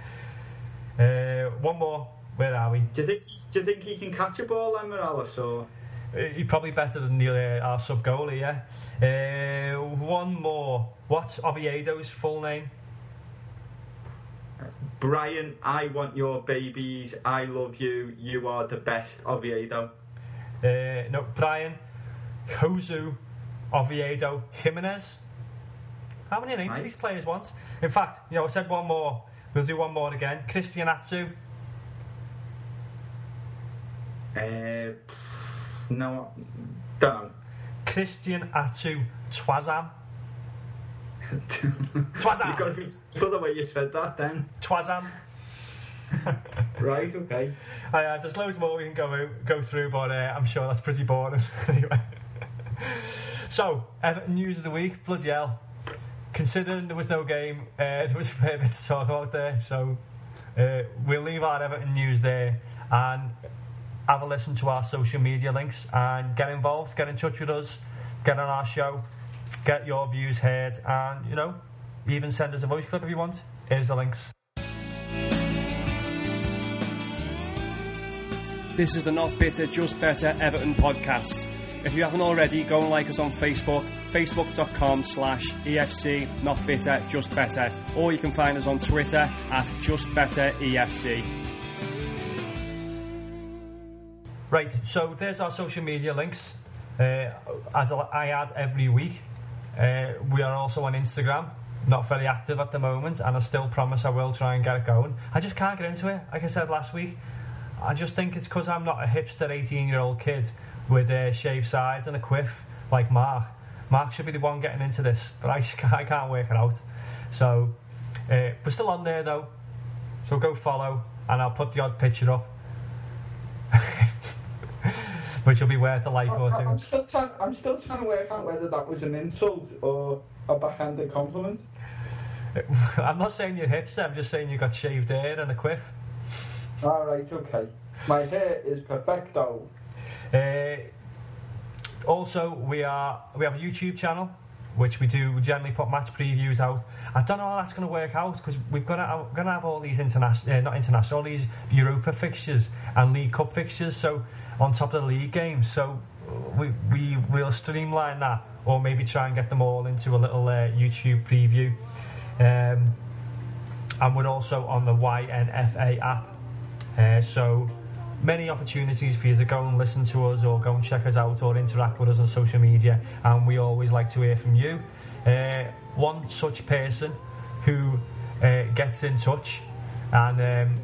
Uh, one more. Where are we? Do you think do you think he can catch a ball, then, Mirallas? Or He's probably better than the, uh, our sub goalie, yeah. Uh, one more. What's Oviedo's full name? Bryan, I want your babies. I love you. You are the best, Oviedo. Uh, no, Bryan Josu Oviedo Jimenez. How many names do these players want? In fact, you know, I said one more. We'll do one more again. Christian Atsu. Uh, no, don't know. Christian Atsu Twasam. [LAUGHS] You've got to be the way you said that then. Twasam. [LAUGHS] Right, okay. Uh, there's loads more we can go go through, but uh, I'm sure that's pretty boring [LAUGHS] anyway. so, Everton news of the week, bloody hell. Considering there was no game, uh, there was a fair bit to talk about there, so uh, we'll leave our Everton news there and have a listen to our social media links and get involved, get in touch with us, get on our show, get your views heard, and you know, even send us a voice clip if you want. Here's the links. This is the Not Bitter, Just Better Everton podcast. If you haven't already, go and like us on Facebook, facebook.com slash EFC, not bitter, just better. Or you can find us on Twitter at just better EFC. Right, so there's our social media links. Uh, as I add every week, uh, we are also on Instagram. Not very active at the moment, and I still promise I will try and get it going. I just can't get into it. Like I said last week, I just think it's because I'm not a hipster 18 year old kid with uh, shaved sides and a quiff like Mark. Mark should be the one getting into this, but I, [LAUGHS] can't, I can't work it out. So uh, we're still on there though. So go follow, and I'll put the odd picture up. Which will be worth a like or I, I'm two. still trying. I'm still trying to work out whether that was an insult or a backhanded compliment. [LAUGHS] I'm not saying you're hipster, I'm just saying you got shaved hair and a quiff. All right, okay. My hair is perfecto. Uh, also, we are we have a YouTube channel which we do generally put match previews out. I don't know how that's going to work out because we've got to going to have all these international, uh, not international, all these Europa fixtures and League Cup fixtures. So on top of the league games, so we we will streamline that or maybe try and get them all into a little uh, YouTube preview. Um, and we're also on the YNFA app. Uh, so many opportunities for you to go and listen to us or go and check us out or interact with us on social media and we always like to hear from you uh, one such person who uh, gets in touch and um,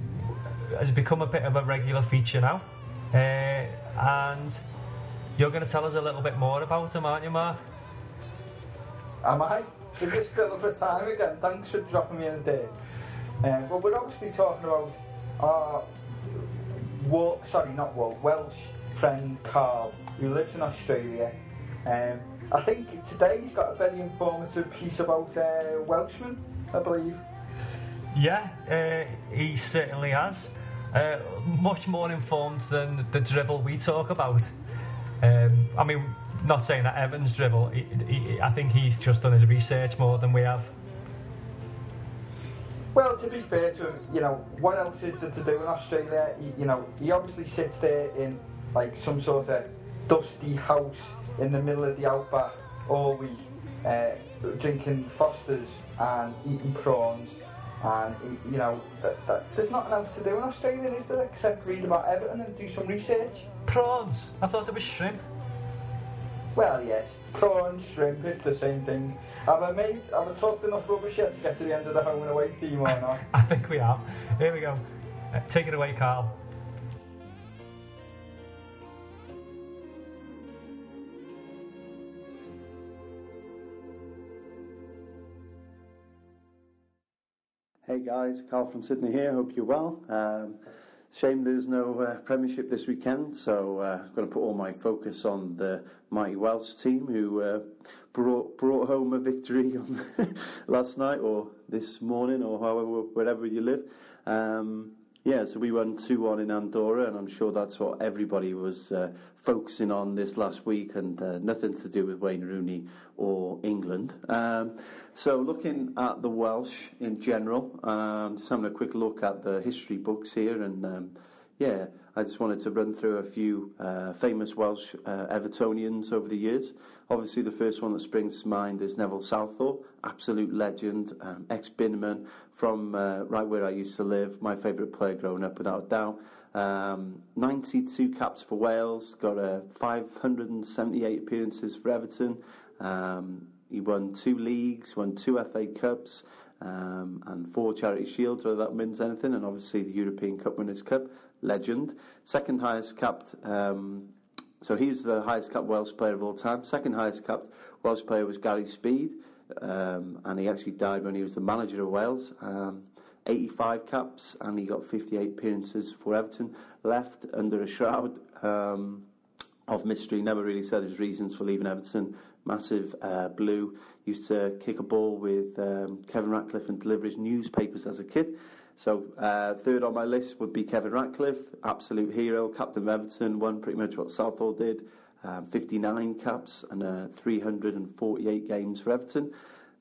has become a bit of a regular feature now uh, and you're going to tell us a little bit more about him aren't you Mark? Am I? Is this fill for time again? Thanks for dropping me in there. Um, but we're obviously talking about our Wel- sorry, not Wel- Welsh friend Carl, who lives in Australia. Um, I think today he's got a very informative piece about uh, Welshmen, I believe. Yeah, uh, he certainly has. Uh, much more informed than the dribble we talk about. Um, I mean, not saying that Evans dribble. He, he, I think he's just done his research more than we have. Well, to be fair to him, you know, what else is there to do in Australia? He, you know, he obviously sits there in like some sort of dusty house in the middle of the outback all week, uh, drinking Fosters and eating prawns. And he- you know, there's nothing else to do in Australia, is there, except read about Everton and do some research? Prawns. I thought it was shrimp. Well, yes, prawns, shrimp, it's the same thing. Have I made, have I talked enough rubbish yet to get to the end of the home and away team or [LAUGHS] not? I think we have. Here we go. Uh, take it away, Carl. Hey guys, Carl from Sydney here. Hope you're well. Um, shame there's no uh, Premiership this weekend, so uh, I'm going to put all my focus on the mighty Welsh team who uh, brought brought home a victory [LAUGHS] last night or this morning or however wherever you live. Um, yeah, so we won 2 1 in Andorra, and I'm sure that's what everybody was uh, focusing on this last week, and uh, nothing to do with Wayne Rooney or England. Um, so, looking at the Welsh in general, um, just having a quick look at the history books here, and um, yeah, I just wanted to run through a few uh, famous Welsh uh, Evertonians over the years. Obviously, the first one that springs to mind is Neville Southall, absolute legend, um, ex-Binman from uh, right where I used to live. My favourite player growing up, without a doubt. Um, 92 caps for Wales, got uh, 578 appearances for Everton. Um, he won two leagues, won two FA Cups, um, and four Charity Shields, whether that means anything, and obviously the European Cup Winners' Cup. Legend. Second highest capped, um, so he's the highest capped Welsh player of all time. Second highest capped Welsh player was Gary Speed, um, and he actually died when he was the manager of Wales. Um, 85 caps, and he got 58 appearances for Everton. Left under a shroud um, of mystery, never really said his reasons for leaving Everton. Massive uh, blue, used to kick a ball with um, Kevin Ratcliffe and deliver his newspapers as a kid. So, uh, third on my list would be Kevin Ratcliffe, absolute hero, captain of Everton, won pretty much what Southall did. Um, 59 caps and uh, 348 games for Everton.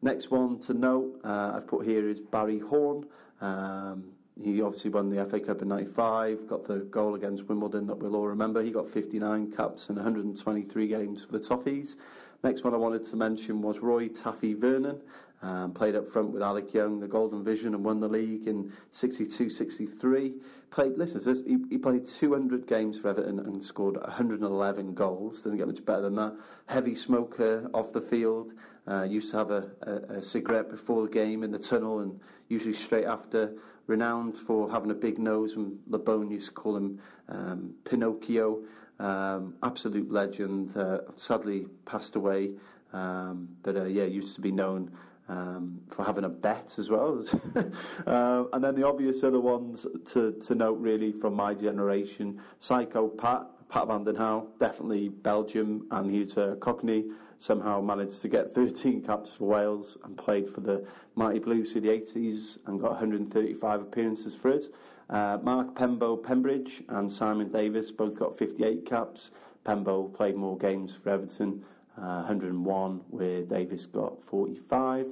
Next one to note, uh, I've put here is Barry Horne. Um, he obviously won the FA Cup in '95, got the goal against Wimbledon that we'll all remember. He got 59 caps and 123 games for the Toffees. Next one I wanted to mention was Roy Taffy Vernon. Um, played up front with Alec Young, the Golden Vision, and won the league in 62-63. Played, listen this, he, he, played 200 games for Everton and scored 111 goals. Doesn't get much better than that. Heavy smoker off the field. Uh, used to have a, a, a cigarette before the game in the tunnel and usually straight after. Renowned for having a big nose, and Labone used to call him um, Pinocchio. Um, absolute legend. Uh, sadly passed away, um, but uh, yeah, used to be known um, for having a bet as well. [LAUGHS] uh, and then the obvious other ones to, to note really from my generation, Psycho Pat, Pat Van Den Hauwe, definitely Belgium, and he's a Cockney, somehow managed to get [LAUGHS] 13 caps for Wales and played for the Mighty Blues through the 80s and got 135 appearances for us. Uh, Mark Pembo Pembridge and Simon Davies both got 58 caps. Pembo played more games for Everton uh, 101, where Davies got 45.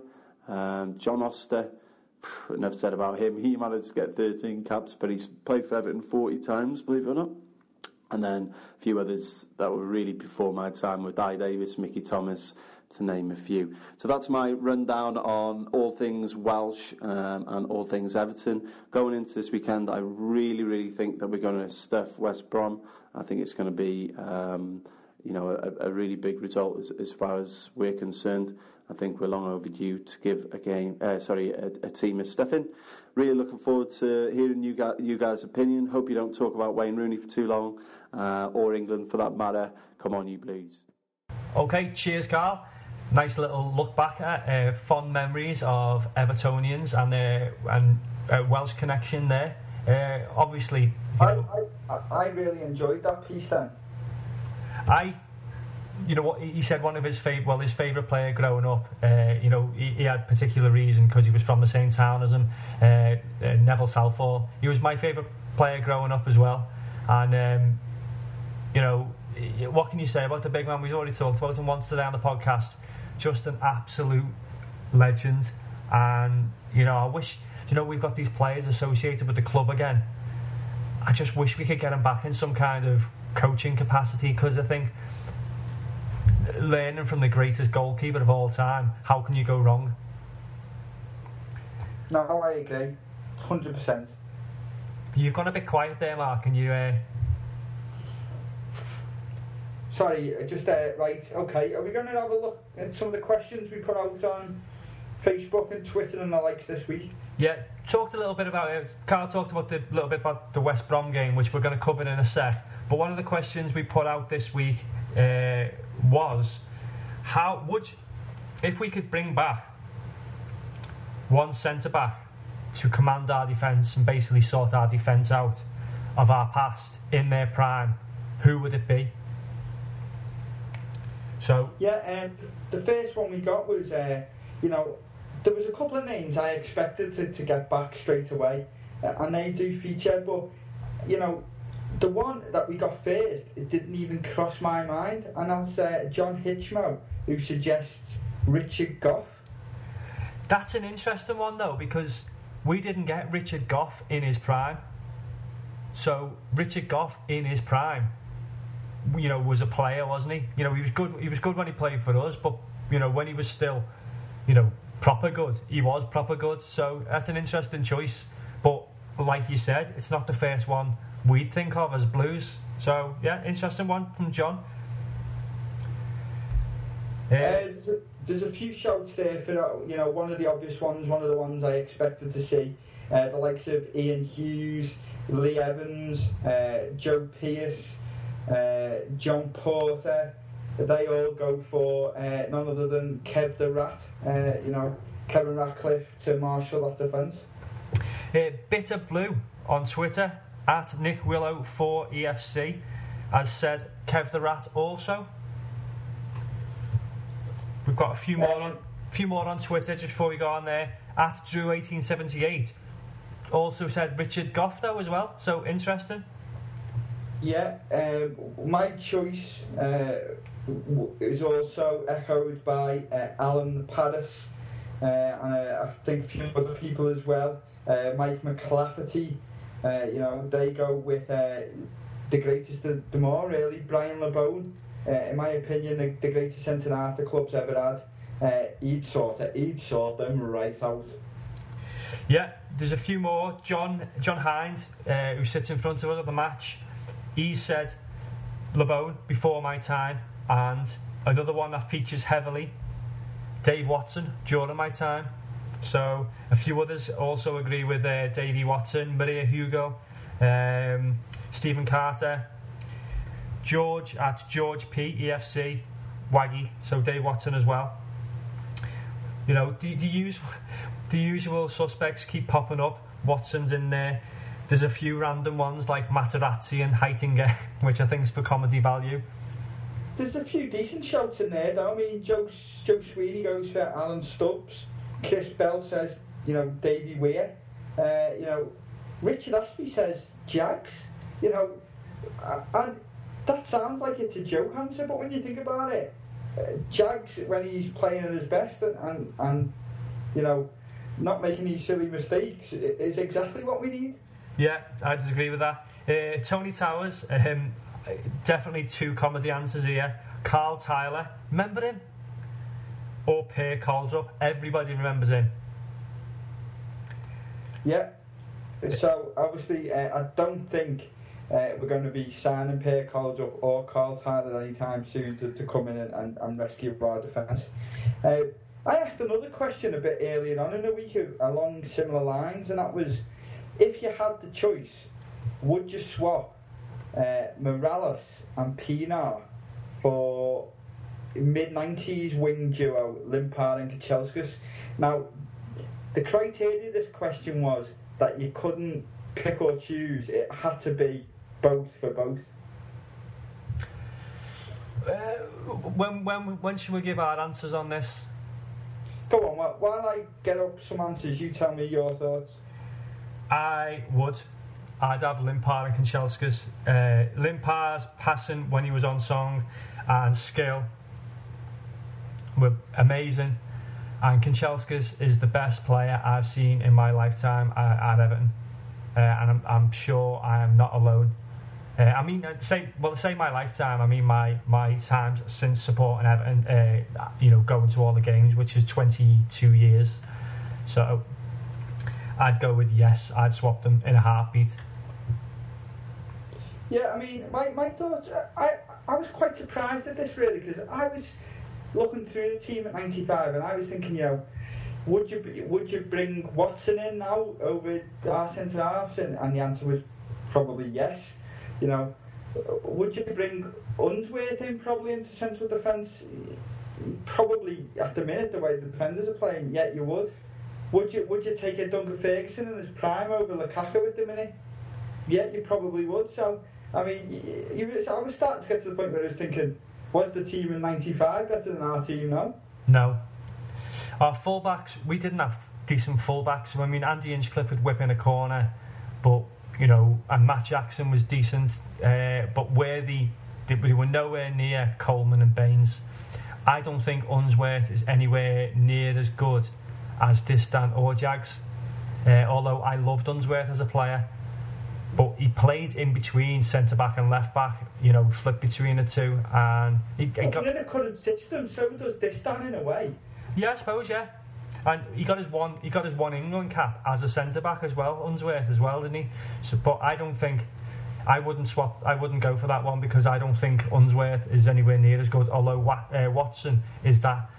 Um, John Oster, enough said about him. He managed to get 13 caps, but he's played for Everton 40 times, believe it or not. And then a few others that were really before my time were Dai Davies, Mickey Thomas, to name a few. So that's my rundown on all things Welsh um, and all things Everton. Going into this weekend, I really, really think that we're going to stuff West Brom. I think it's going to be. Um, you know, a, a really big result as, as far as we're concerned. I think we're long overdue to give a game, uh, sorry, a, a team a stuffing. Really looking forward to hearing you guys, you guys' opinion. Hope you don't talk about Wayne Rooney for too long, uh, or England for that matter. Come on, you Blues. Okay, cheers, Carl. Nice little look back at uh, fond memories of Evertonians and their and uh, Welsh connection there. Uh, obviously, I, I, I really enjoyed that piece then. I, you know, what he said one of his favorite, well, his favorite player growing up. Uh, you know, he, he, had particular reason because he was from the same town as him, uh, uh, Neville Southall. He was my favorite player growing up as well, and um, you know, what can you say about the big man? We've already talked about him once today on the podcast. Just an absolute legend, and you know, I wish you know we've got these players associated with the club again. I just wish we could get him back in some kind of coaching capacity because I think learning from the greatest goalkeeper of all time, how can you go wrong? No, I agree, hundred percent. You've gone a bit quiet there, Mark. Can you? Uh... Sorry, uh, just uh, right. Okay, are we going to have a look at some of the questions we put out on Facebook and Twitter and the likes this week? Yeah, talked a little bit about it. Carl talked about the little bit about the West Brom game, which we're going to cover in a sec. But one of the questions we put out this week uh, was how would, if we could bring back one centre back to command our defence and basically sort our defence out of our past in their prime, who would it be? So yeah, um, the first one we got was uh, you know there was a couple of names I expected to, to get back straight away, uh, and they do feature, but you know the one that we got first, it didn't even cross my mind, and that's uh, John Hitchmo, who suggests Richard Gough. That's an interesting one though, because we didn't get Richard Gough in his prime. So Richard Gough in his prime, you know, was a player, wasn't he? You know, he was good. He was good when he played for us, but you know, when he was still, you know, proper good, he was proper good. So that's an interesting choice. But like you said, it's not the first one we'd think of as blues. So yeah, interesting one from John. Uh, there's, a, there's, a, few shouts there for you know one of the obvious ones, one of the ones I expected to see. Uh, the likes of Ian Hughes, Lee Evans, uh, Joe Pierce, uh, John Porter. They all go for uh, none other than Kev the Rat. Uh, you know, Kevin Ratcliffe to marshal that defence. Bitter Blue on Twitter at Nick Willow for EFC has said Kev the Rat also. We've got a few more on, few more on Twitter just before we go on there. At Drew1878 also said Richard Gough though as well. So interesting. Yeah, um, my choice uh, is also echoed by uh, Alan Paris uh, and uh, I think a few other people as well. uh, Mike McClafferty. Uh, you know, they go with uh, the greatest of them all, really, Brian Labone. Uh, in my opinion, the, the greatest centre half the club's ever had. Uh, he'd sort it, he'd sort them right out. Yeah, there's a few more. John John Hind, uh, who sits in front of us at the match, he said Labone before my time, and another one that features heavily, Dave Watson during my time. So a few others also agree with uh, Davey Watson, Maria Hugo, um, Stephen Carter, George at George P EFC, Waggy. So Dave Watson as well. You know, the, use, the usual suspects keep popping up. Watson's in there. There's a few random ones like Materazzi and Heitinga, [LAUGHS] which I think is for comedy value. There's a few decent shouts in there, though. I mean, Joe, Joe Sweeney goes for Alan Stubbs. Chris Bell says, you know, Davy Weir. Uh, you know, Richard Ashby says Jags. You know, and that sounds like it's a joke answer, but when you think about it, uh, Jags when he's playing at his best and, and, and you know, not making these silly mistakes is exactly what we need. Yeah, I disagree with that. Uh, Tony Towers, um, definitely two comedy answers here. Carl Tiler, remember him? Or Per Kroldrup. Everybody remembers him. Yeah. So obviously, uh, I don't think uh, we're going to be signing Per Kroldrup or Carl Tiler anytime soon to, to come in and, and, and rescue our defence. Uh, I asked another question a bit earlier on in the week along similar lines, and that was if you had the choice, would you swap uh, Mirallas and Pienaar for mid 90s wing duo Limpar and Kanchelskis. Now, the criteria of this question was that you couldn't pick or choose, it had to be both for both. Uh, when, when, when should we give our answers on this? Go on, while, while I get up some answers, you tell me your thoughts. I would. I'd have Limpar and Kanchelskis. Uh, Limpar's passing when he was on song and skill were amazing. And Kanchelskis is the best player I've seen in my lifetime at, at Everton. Uh, and I'm, I'm, sure I am not alone. Uh, I mean, uh, say well, say my lifetime. I mean, my my times since supporting Everton. Uh, you know, going to all the games, which is 22 years. So, I'd go with yes. I'd swap them in a heartbeat. Yeah, I mean, my, my thoughts. I I was quite surprised at this really because I was looking through the team at 95, and I was thinking, you know, would you would you bring Watson in now over our centre halves? And, and the answer was probably yes. You know, would you bring Unsworth in probably into central defence? Probably at the minute the way the defenders are playing, yeah, you would. Would you would you take a Duncan Ferguson in his prime over Lukaku at the minute? Yeah, you probably would. So I mean, you, I was starting to get to the point where I was thinking was the team in 95 better than our team now? No. Our fullbacks, we didn't have decent fullbacks. I mean, Andy Hinchcliffe would whip in a corner, but, you know, and Matt Jackson was decent, uh, but where the, they were nowhere near Coleman and Baines. I don't think Unsworth is anywhere near as good as Distin or Jags. Uh, although I loved Unsworth as a player, but he played in between centre back and left back. You know, flipped between the two, and he, he got in a current system. So does this down in a way. Yeah, I suppose. Yeah, and he got his one. He got his one England cap as a centre back as well, Unsworth as well, didn't he? So, but I don't think. I wouldn't swap. I wouldn't go for that one because I don't think Unsworth is anywhere near as good. Although uh, Watson is that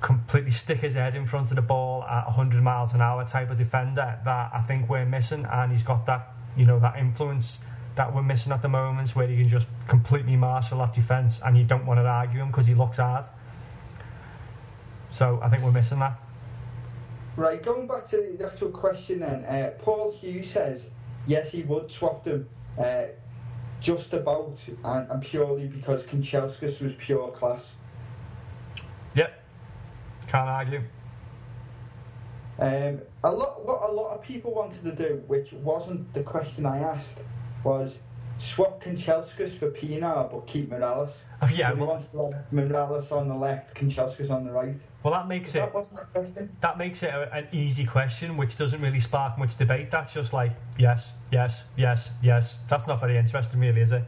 completely stick his head in front of the ball at 100 miles an hour type of defender that I think we're missing, and he's got that you know, that influence that we're missing at the moment where he can just completely marshal that defence and you don't want to argue him because he looks hard. So I think we're missing that. Right, going back to the actual question then, uh, Paul Hughes says, yes, he would swap them uh, just about and, and, purely because Kanchelskis was pure class. Yep, can't argue. Um, a lot, what a lot of people wanted to do, which wasn't the question I asked, was swap Kanchelskis for Pienaar but keep Mirallas. Oh, yeah, So well- wants to have Mirallas on the left, Kanchelskis on the right. Well, that makes it That wasn't a question. that makes it a, an easy question, which doesn't really spark much debate. That's just like yes, yes, yes, yes. That's not very interesting, really, is it?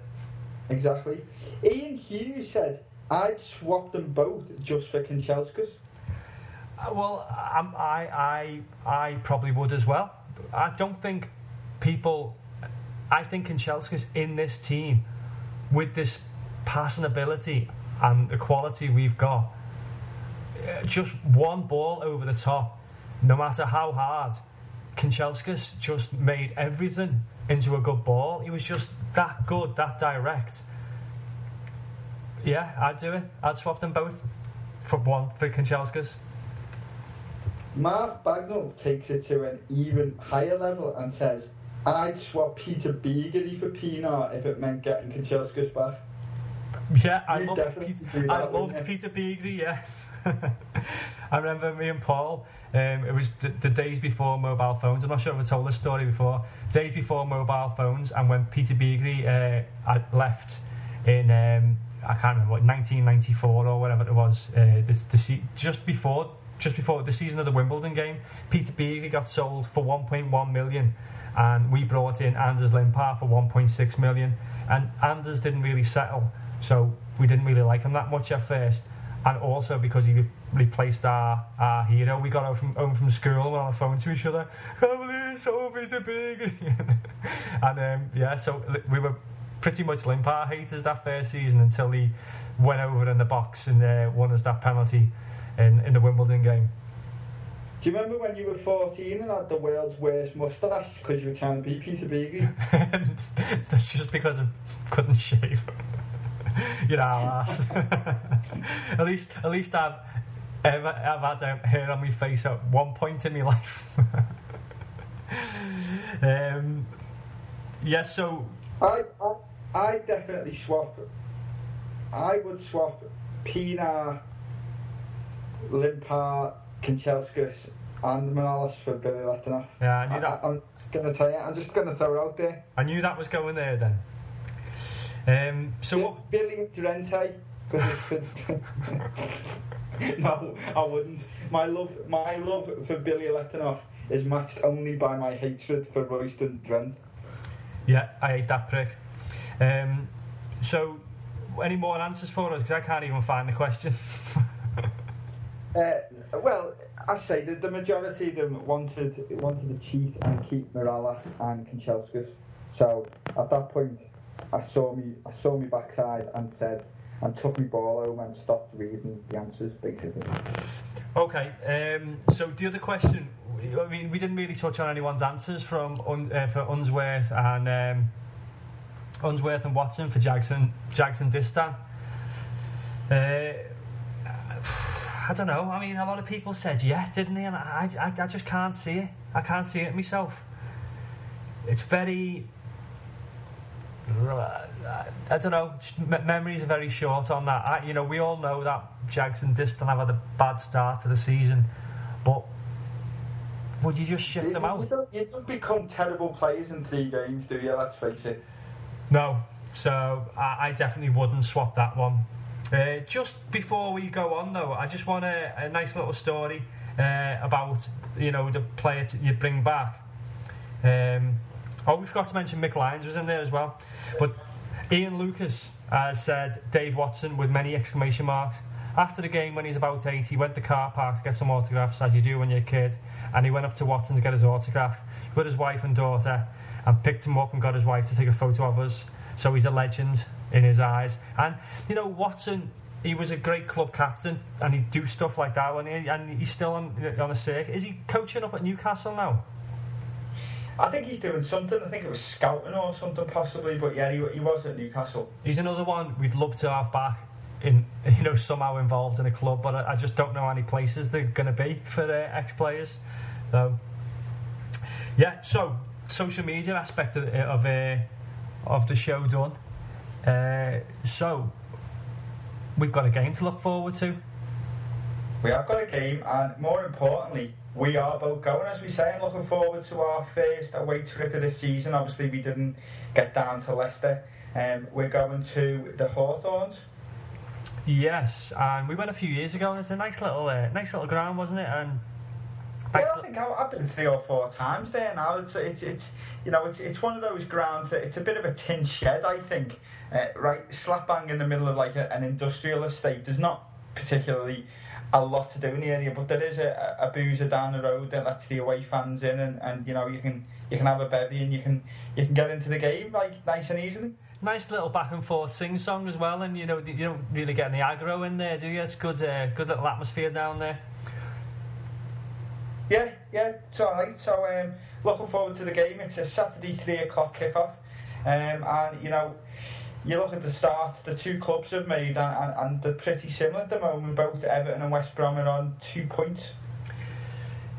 Exactly. Ian Hughes said, I'd swap them both just for Kanchelskis. Uh, Well, I'm, I, I, I probably would as well. I don't think people. I think Kanchelskis in this team, with this passing ability and the quality we've got, uh, just one ball over the top, no matter how hard, Kanchelskis just made everything into a good ball. He was just that good, that direct. Yeah, I'd do it. I'd swap them both for one for Kanchelskis. Mark Bagnall takes it to an even higher level and says, I'd swap Peter Beagrie for Pienaar if it meant getting Kanchelskis back. Yeah, I You love definitely Peter, do I that, loved? Peter Beagrie. Yeah, [LAUGHS] I remember me and Paul. Um, it was the, the days before mobile phones. I'm not sure if I told this story before. Days before mobile phones, and when Peter Beagrie uh, had left in um, I can't remember what 1994 or whatever it was. Uh, the, the just before just before the season of the Wimbledon game, Peter Beagrie got sold for 1.1 million, and we brought in Anders Limpar for 1.6 million. And Anders didn't really settle, so we didn't really like him that much at first. And also because he replaced our, our hero, we got home from, home from school and we're on the phone to each other. Can't believe he Peter Beagrie. [LAUGHS] and um, yeah, so we were pretty much Limpar haters that first season until he went over in the box and uh, won us that penalty in, in the Wimbledon game. Do you remember when you were 14 and had the world's worst moustache because you were trying to be Peter Beagrie? [LAUGHS] That's just because I couldn't shave. [LAUGHS] you know, ass. [LAUGHS] at least, at least I've ever I've had um, hair on my face at one point in my life. um, yeah, so I, I, I definitely swap. I would swap Pienaar, Limpar, Kanchelskis, and Manalis for Billy Letanoff. Yeah, I knew that. I, am just gonna tell you. I'm just gonna throw it out there. I knew that was going there then. Um, so what? Billy it's- [LAUGHS] no, I wouldn't. My love, my love for Billy Letanoff is matched only by my hatred for Royston Drenthe. Yeah, I hate that prick. Um, so, any more answers for us? Because I can't even find the question. [LAUGHS] Uh, well, I say that the majority of them wanted wanted to cheat and keep Mirallas and Kanchelskis. So at that point, I saw me I saw me backside and said and took me ball home and stopped reading the answers basically. Okay, um, so the other question, I mean, we didn't really touch on anyone's answers from uh, for Unsworth and um, Unsworth and Watson for Jackson Jackson Distin. Uh, I don't know. I mean, a lot of people said yeah, didn't they? And I, I, I just can't see it. I can't see it myself. It's very. I don't know. Memories are very short on that. I, you know, we all know that Jackson Distin have had a bad start to the season, but would you just shift You, them you out? don't, you don't become terrible players in three games, do you? Let's face it. No. So I, I definitely wouldn't swap that one. Uh, just before we go on, though, I just want a, a nice little story uh, about you know the player t- you bring back. Um, oh, we forgot to mention Mick Lyons was in there as well. But Ian Lucas uh, said Dave Watson with many exclamation marks. After the game, when he's about eight, he went to the car park to get some autographs, as you do when you're a kid, and he went up to Watson to get his autograph with his wife and daughter, and picked him up and got his wife to take a photo of us. So he's a legend in his eyes. And you know, Watson, he was a great club captain, and he'd do stuff like that when he, and he's still on on a circuit. Is he coaching up at Newcastle now? I think he's doing something. I think it was scouting or something possibly, but yeah, he, he was at Newcastle. He's another one we'd love to have back in you know somehow involved in a club, but I, I just don't know how many places they're going to be for uh, ex players. So yeah, so social media aspect of of, uh, of the show done. Uh, so we've got a game to look forward to. We have got a game, and more importantly, we are both going, as we say. I'm looking forward to our first away trip of the season. Obviously, we didn't get down to Leicester. Um, we're going to the Hawthorns. Yes, and we went a few years ago, and it's a nice little, uh, nice little ground, wasn't it? And yeah, I think I've been three or four times there now. It's, it's, it's you know, it's, it's one of those grounds that it's a bit of a tin shed, I think. Uh, right, slap bang in the middle of like a, an industrial estate. There's not particularly a lot to do in the area, but there is a, a boozer down the road that lets the away fans in, and, and you know you can you can have a bevy and you can you can get into the game like nice and easily. Nice little back and forth sing song as well, and you know you don't really get any aggro in there, do you? It's good, uh, good little atmosphere down there. Yeah, yeah, it's all right. So um, looking forward to the game. It's a Saturday three o'clock kickoff, um, and you know you look at the start the two clubs have made, and, and, and they're pretty similar at the moment. Both Everton and West Brom are on two points.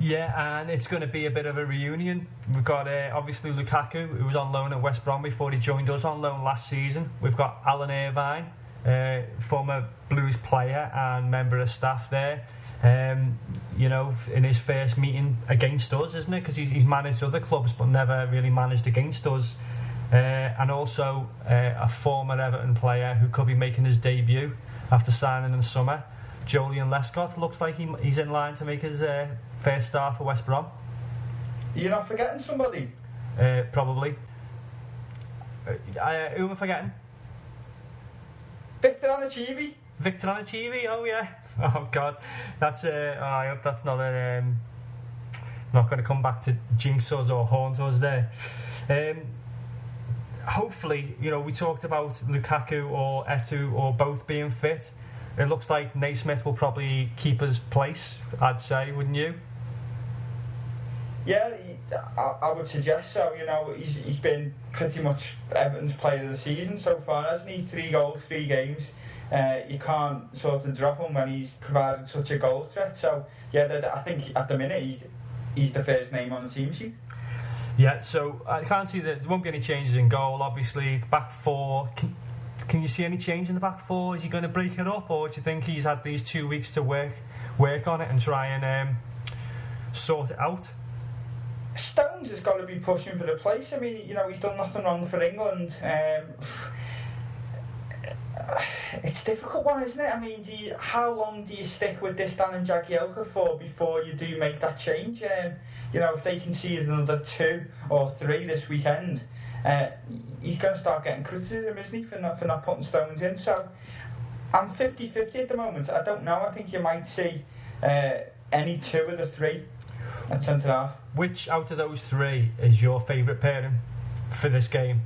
Yeah, and it's going to be a bit of a reunion. We've got uh, obviously Lukaku, who was on loan at West Brom before he joined us on loan last season. We've got Alan Irvine, uh, former Blues player and member of staff there. Um, you know, in his first meeting against us, isn't it? Because he's managed other clubs but never really managed against us. Uh, and also uh, a former Everton player who could be making his debut after signing in the summer. Joleon Lescott looks like he, he's in line to make his uh, first start for West Brom. You're not forgetting somebody? Uh, probably. Uh, who am I forgetting? Victor Anichebe. Victor Anichebe, oh yeah. [LAUGHS] Oh god, that's uh, oh, I hope that's not a, um, not going to come back to jinx us or haunt us there. Um, hopefully, you know, we talked about Lukaku or Eto'o or both being fit. It looks like Naismith will probably keep his place, I'd say, wouldn't you? Yeah, I, I would suggest so. You know, he's, he's been pretty much Everton's player of the season so far, hasn't he? Three goals, three games. Uh, you can't sort of drop him when he's provided such a goal threat. So, yeah, I think at the minute he's he's the first name on the team sheet. Yeah, so I can't see that there won't be any changes in goal. Obviously, back four. Can, can you see any change in the back four? Is he going to break it up, or do you think he's had these two weeks to work work on it and try and um, sort it out? Stones has got to be pushing for the place. I mean, you know, he's done nothing wrong for England. Um, it's a difficult one, isn't it? I mean, you, how long do you stick with Distin and Jagielka for before you do make that change? Um, you know, if they can see another two or three this weekend, uh, he's going to start getting criticism, isn't he, for not, for not putting Stones in? So I'm 50 50 at the moment. I don't know. I think you might see uh, any two of the three at centre half. Which out of those three is your favourite pairing for this game?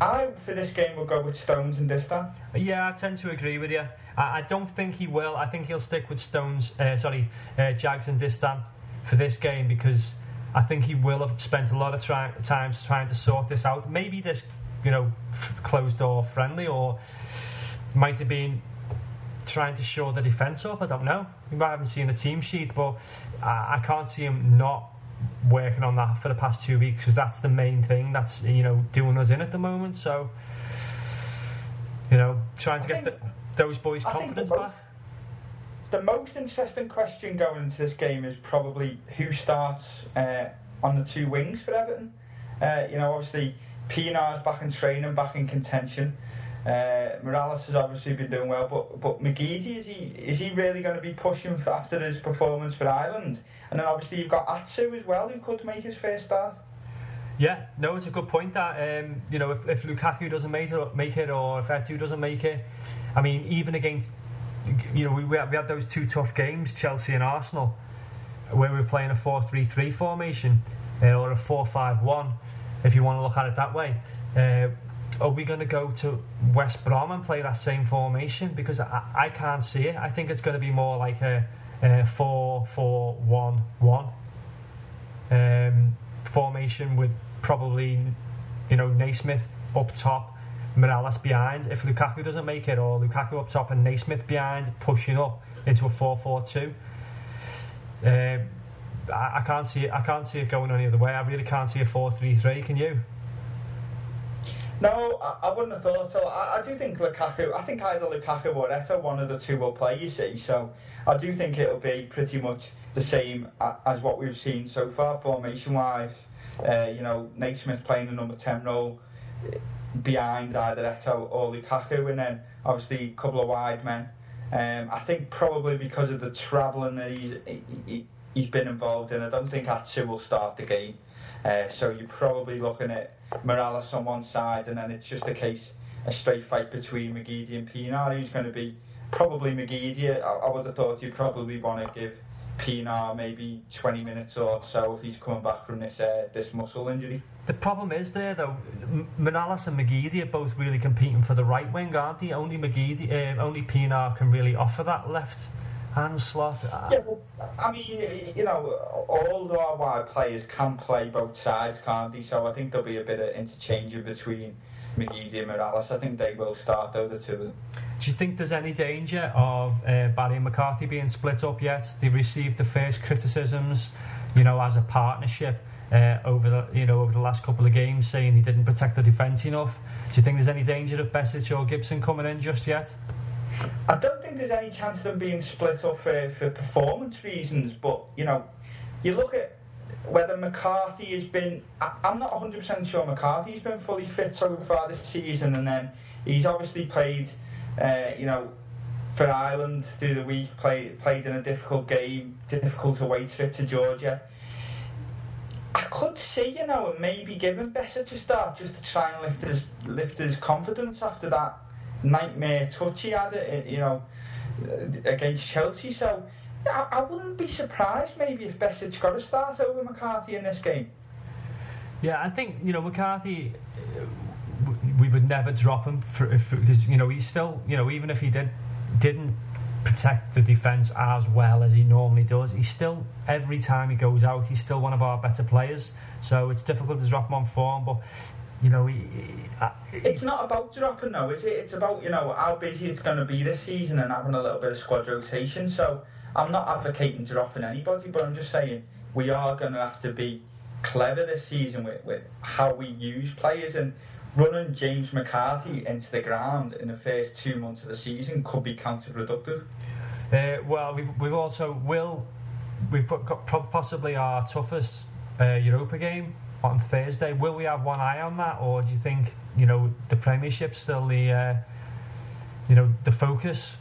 I, for this game, will go with Stones and Distin. Yeah, I tend to agree with you. I, I don't think he will. I think he'll stick with Stones, uh, sorry, uh, Jags and Distin for this game because I think he will have spent a lot of try- time trying to sort this out. Maybe this, you know, closed door friendly, or might have been trying to shore the defence up. I don't know. Might haven't seen the team sheet, but I, I can't see him not working on that for the past two weeks because that's the main thing that's you know doing us in at the moment. So you know, trying to get the, those boys' confidence back the most interesting question going into this game is probably who starts uh, on the two wings for Everton. Uh, you know, obviously Pienaar's back in training, back in contention. Uh, Mirallas has obviously been doing well, but but McGeady is he is he really going to be pushing for after his performance for Ireland? And then obviously you've got Atsu as well, who could make his first start. Yeah, no, it's a good point. That um, you know, if, if Lukaku doesn't make it, make it, or if Eto'o doesn't make it, I mean, even against you know, we, we had, we had those two tough games, Chelsea and Arsenal, where we were playing a 4 3 3 formation uh, or a 4 5 1, if you want to look at it that way. Uh, are we going to go to West Brom and play that same formation? Because I, I can't see it. I think it's going to be more like a, a 4 4 1 1 um, formation with probably, you know, Naismith up top Mirallas behind. If Lukaku doesn't make it, or Lukaku up top and Naismith behind, pushing up into a 4-4-2. Um, I, I, can't see it. I can't see it going any other way. I really can't see a 4-3-3. Can you? No, I, I wouldn't have thought so. I, I do think Lukaku. I think either Lukaku or Eto'o, one of the two will play. You see, so I do think it'll be pretty much the same as what we've seen so far, formation-wise. Uh, you know, Naismith playing the number ten role behind either Eto'o or Lukaku, and then obviously a couple of wide men. Um, I think probably because of the travelling that he's, he, he's been involved in, I don't think Atsu will start the game. Uh, so you're probably looking at Mirallas on one side, and then it's just a case, a straight fight between McGeady and Pienaar, who's going to be probably McGeady. I, I would have thought you'd probably want to give Pienaar maybe 20 minutes or so if he's coming back from this uh, this muscle injury. The problem is there though, Mirallas and McGeady are both really competing for the right wing, aren't they? Only McGeady, um, only Pienaar can really offer that left hand slot. Yeah, well, I mean, you know, all our wide players can play both sides, can't they? So I think there'll be a bit of interchange between McGeady and Mirallas. I think they will start over the two of them. Do you think there's any danger of uh, Barry and McCarthy being split up yet? They received the first criticisms, you know, as a partnership uh, over the you know over the last couple of games, saying he didn't protect the defence enough. Do you think there's any danger of Besic or Gibson coming in just yet? I don't think there's any chance of them being split up for, for performance reasons, but you know, you look at whether McCarthy has been. I, am not 100% sure McCarthy's been fully fit so far this season, and then he's obviously played, uh, you know, for Ireland through the week, played played in a difficult game, difficult away trip to Georgia. I could see, you know, maybe giving Besic to start just to try and lift his lift his confidence after that nightmare touch he had, it, you know, against Chelsea. So I, I wouldn't be surprised maybe if Besic got a start over McCarthy in this game. Yeah, I think you know McCarthy. We would never drop him for because you know he's still you know even if he did didn't protect the defence as well as he normally does. He's still every time he goes out, he's still one of our better players. So it's difficult to drop him on form, but you know, he, he, uh, it's not about dropping though, is it? It's about you know how busy it's going to be this season and having a little bit of squad rotation. So I'm not advocating dropping anybody, but I'm just saying we are going to have to be clever this season with, with how we use players and running James McCarthy into the ground in the first two months of the season could be counterproductive. Uh, well, we've, we've also will we've got possibly our toughest uh, Europa game on Thursday. Will we have one eye on that, or do you think you know the Premiership's still the uh, you know the focus?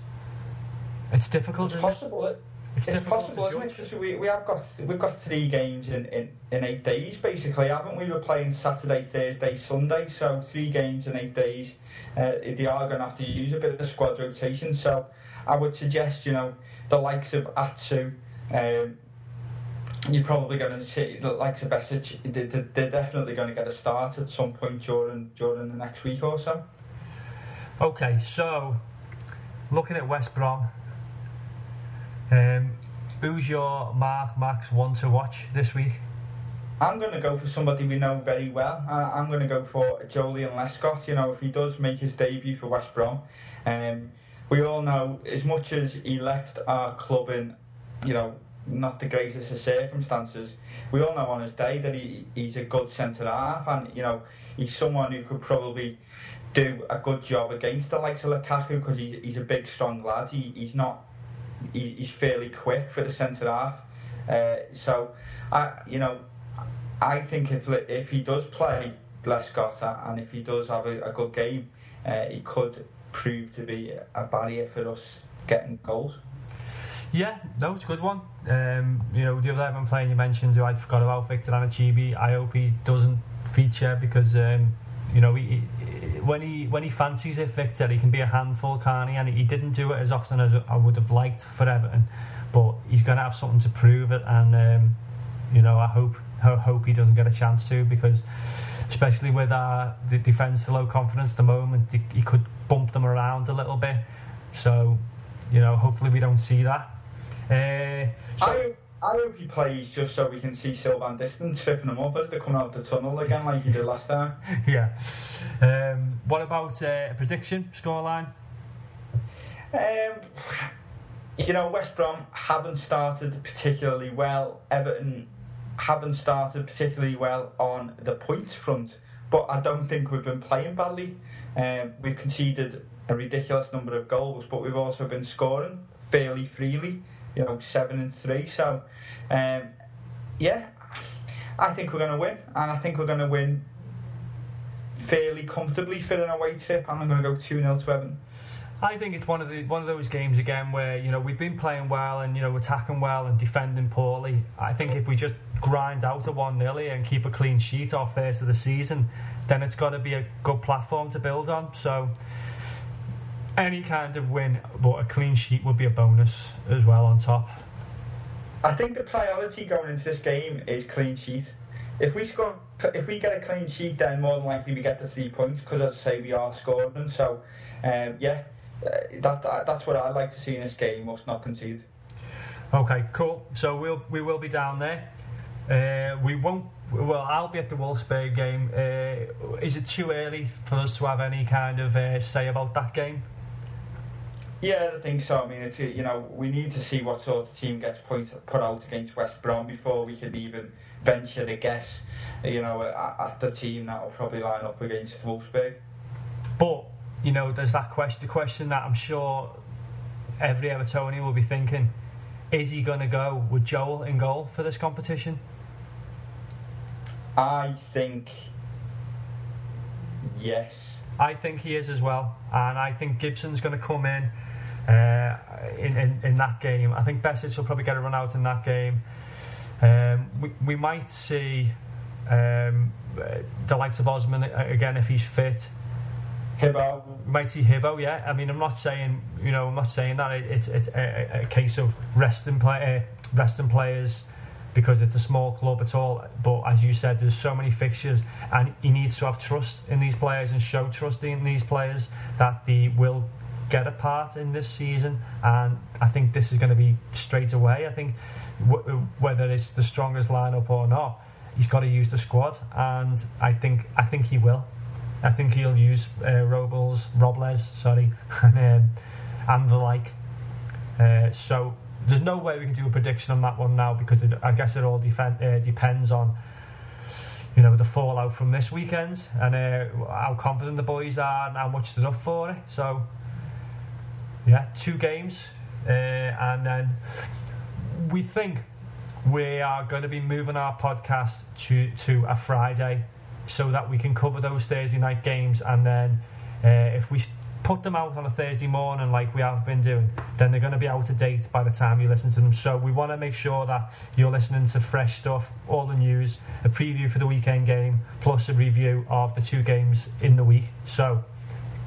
It's difficult. It's possible. It? It's, it's possible, isn't it? Because we, we have got we've got three games in, in, in eight days, basically, haven't we? We're playing Saturday, Thursday, Sunday, so three games in eight days. Uh, they are going to have to use a bit of the squad rotation. So I would suggest, you know, the likes of Atsu, um, you're probably going to see the likes of Besic. They're definitely going to get a start at some point during during the next week or so. Okay, so looking at West Brom, um, who's your Mark Max one to watch this week? I'm going to go for somebody we know very well. I'm going to go for Joleon Lescott. You know, if he does make his debut for West Brom, um, we all know as much as he left our club in, you know, not the greatest of circumstances. We all know on his day that he, he's a good centre half, and you know he's someone who could probably do a good job against the likes of Lukaku because he's, he's a big, strong lad. He, he's not he, he's fairly quick for the centre half. Uh, so I you know I think if if he does play Lescott and if he does have a, a good game, uh, he could prove to be a barrier for us getting goals. Yeah, no, it's a good one. Um, you know, the other Everton player you mentioned who I forgot about, Victor Anichebe, I hope he doesn't feature because, um, you know, he, he, when he when he fancies it, Victor, he can be a handful, can't he? And he didn't do it as often as I would have liked for Everton, but he's going to have something to prove it, and um, you know, I hope I hope he doesn't get a chance to because, especially with our the defence low confidence at the moment, he, he could bump them around a little bit. So, you know, hopefully we don't see that. Uh, so I, I hope he plays just so we can see Sylvain Distin tripping them up as they come out of the tunnel again, like he did last time. [LAUGHS] yeah. Um, what about uh, prediction scoreline? Um, you know, West Brom haven't started particularly well. Everton haven't started particularly well on the points front. but I don't think we've been playing badly. Um, we've conceded a ridiculous number of goals, but we've also been scoring fairly freely. You know, seven and three. So, um, yeah, I think we're going to win, and I think we're going to win fairly comfortably for an away trip. And I'm going to go two 0 to Everton. I think it's one of the one of those games again where you know we've been playing well and you know attacking well and defending poorly. I think if we just grind out a one 0 and keep a clean sheet off first of the season, then it's got to be a good platform to build on. So any kind of win, but a clean sheet would be a bonus as well on top. I think the priority going into this game is clean sheet. If we score, if we get a clean sheet, then more than likely we get the three points because, as I say, we are scoring. So, um, yeah, uh, that, that, that's what I'd like to see in this game. Us not concede. Okay, cool. So we'll we will be down there. Uh, we won't. Well, I'll be at the Wolfsburg game. Uh, is it too early for us to have any kind of uh, say about that game? Yeah, I think so. I mean, it's you know we need to see what sort of team gets point, put out against West Brom before we can even venture to guess. You know, at, at the team that will probably line up against Wolfsburg. But you know, there's that question. The question that I'm sure every Evertonian will be thinking: Is he going to go with Joel in goal for this competition? I think yes. I think he is as well, and I think Gibson's going to come in uh, in, in, in that game. I think Besic will probably get a run out in that game. Um, we, we might see um, the likes of Osman again if he's fit. Hibbo. We might see Hibbo, yeah. I mean, I'm not saying you know, I'm not saying that it, it's it's a, a, case of resting play, uh, resting players because it's a small club at all. But as you said, there's so many fixtures, and he needs to have trust in these players and show trust in these players that they will get a part in this season. And I think this is going to be straight away. I think w- whether it's the strongest lineup or not, he's got to use the squad, and I think I think he will. I think he'll use uh, Robles, Robles, sorry, [LAUGHS] and, um, and the like. Uh, so there's no way we can do a prediction on that one now because it, I guess it all defend, uh, depends on you know the fallout from this weekend and uh, how confident the boys are and how much they're up for it. So yeah, two games, uh, and then we think we are going to be moving our podcast to to a Friday so that we can cover those Thursday night games and then uh, if we put them out on a Thursday morning like we have been doing, then they're going to be out of date by the time you listen to them. So we want to make sure that you're listening to fresh stuff, all the news, a preview for the weekend game, plus a review of the two games in the week. So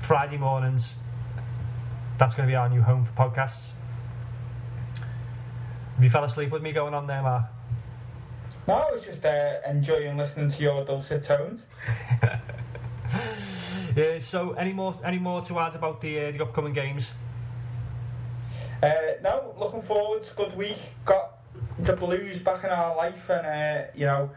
Friday mornings, that's going to be our new home for podcasts. Have you fell asleep with me going on there, Mark? No, I was just uh, enjoying listening to your dulcet tones. [LAUGHS] yeah, so, any more any more to add about the, uh, the upcoming games? Uh, no, looking forward. Good week. Got the Blues back in our life, and uh, you know,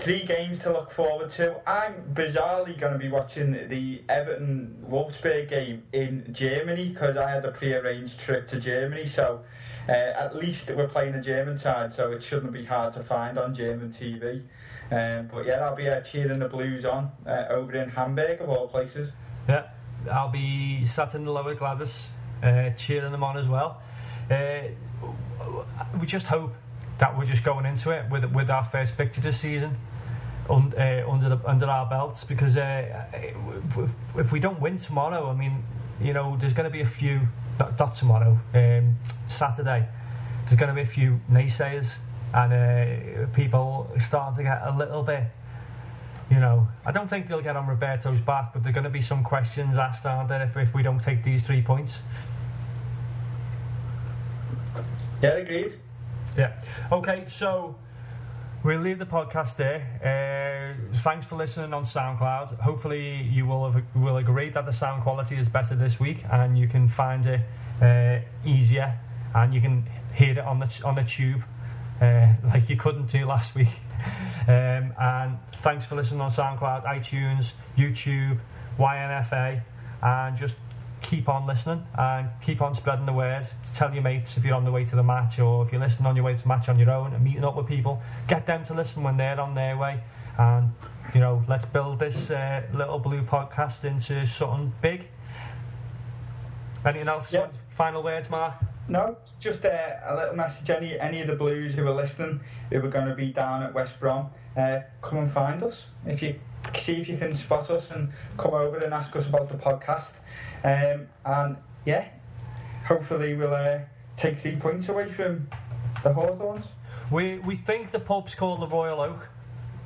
three games to look forward to. I'm bizarrely going to be watching the Everton Wolfsburg game in Germany because I had a pre-arranged trip to Germany. So uh, at least we're playing the German side, so it shouldn't be hard to find on German TV. Um, but yeah, I'll be uh, cheering the Blues on uh, over in Hamburg of all places. Yeah, I'll be sat in the lower Gwladys uh, cheering them on as well. Uh, we just hope that we're just going into it with with our first victory this season un, uh, under the, under our belts because uh, if, we don't win tomorrow, I mean, you know, there's going to be a few not, not tomorrow, um, Saturday. There's going to be a few naysayers and uh, people starting to get a little bit. You know, I don't think they'll get on Roberto's back, but there are going to be some questions asked, aren't there, if, if we don't take these three points? Yeah, agreed. Yeah. Okay, so we'll leave the podcast there. Uh, thanks for listening on SoundCloud. Hopefully, you will have, will agree that the sound quality is better this week, and you can find it uh, easier, and you can hear it on the on the tube uh, [LAUGHS] like you couldn't do last week. [LAUGHS] Um, and thanks for listening on SoundCloud, iTunes, YouTube, YNFA, and just keep on listening and keep on spreading the word. Tell your mates if you're on the way to the match or if you're listening on your way to match on your own and meeting up with people. Get them to listen when they're on their way and you know, let's build this uh, little blue podcast into something big. Anything else? Yeah. Final words, Mark? No, just uh, a little message. Any any of the Blues who are listening, who are going to be down at West Brom, uh, come and find us. If you see if you can spot us and come over and ask us about the podcast. Um, and yeah, hopefully we'll uh, take three points away from the Hawthorns. We we think the pub's called the Royal Oak,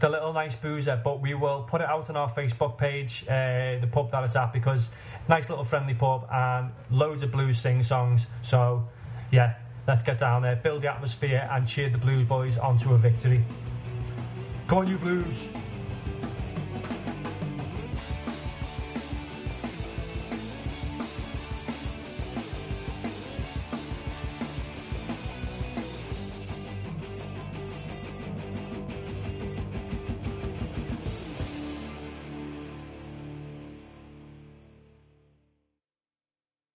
the little nice boozer, but we will put it out on our Facebook page, uh, the pub that it's at, because nice little friendly pub and loads of blues sing songs. So yeah, let's get down there, build the atmosphere, and cheer the Blues boys onto a victory. Come on, you Blues!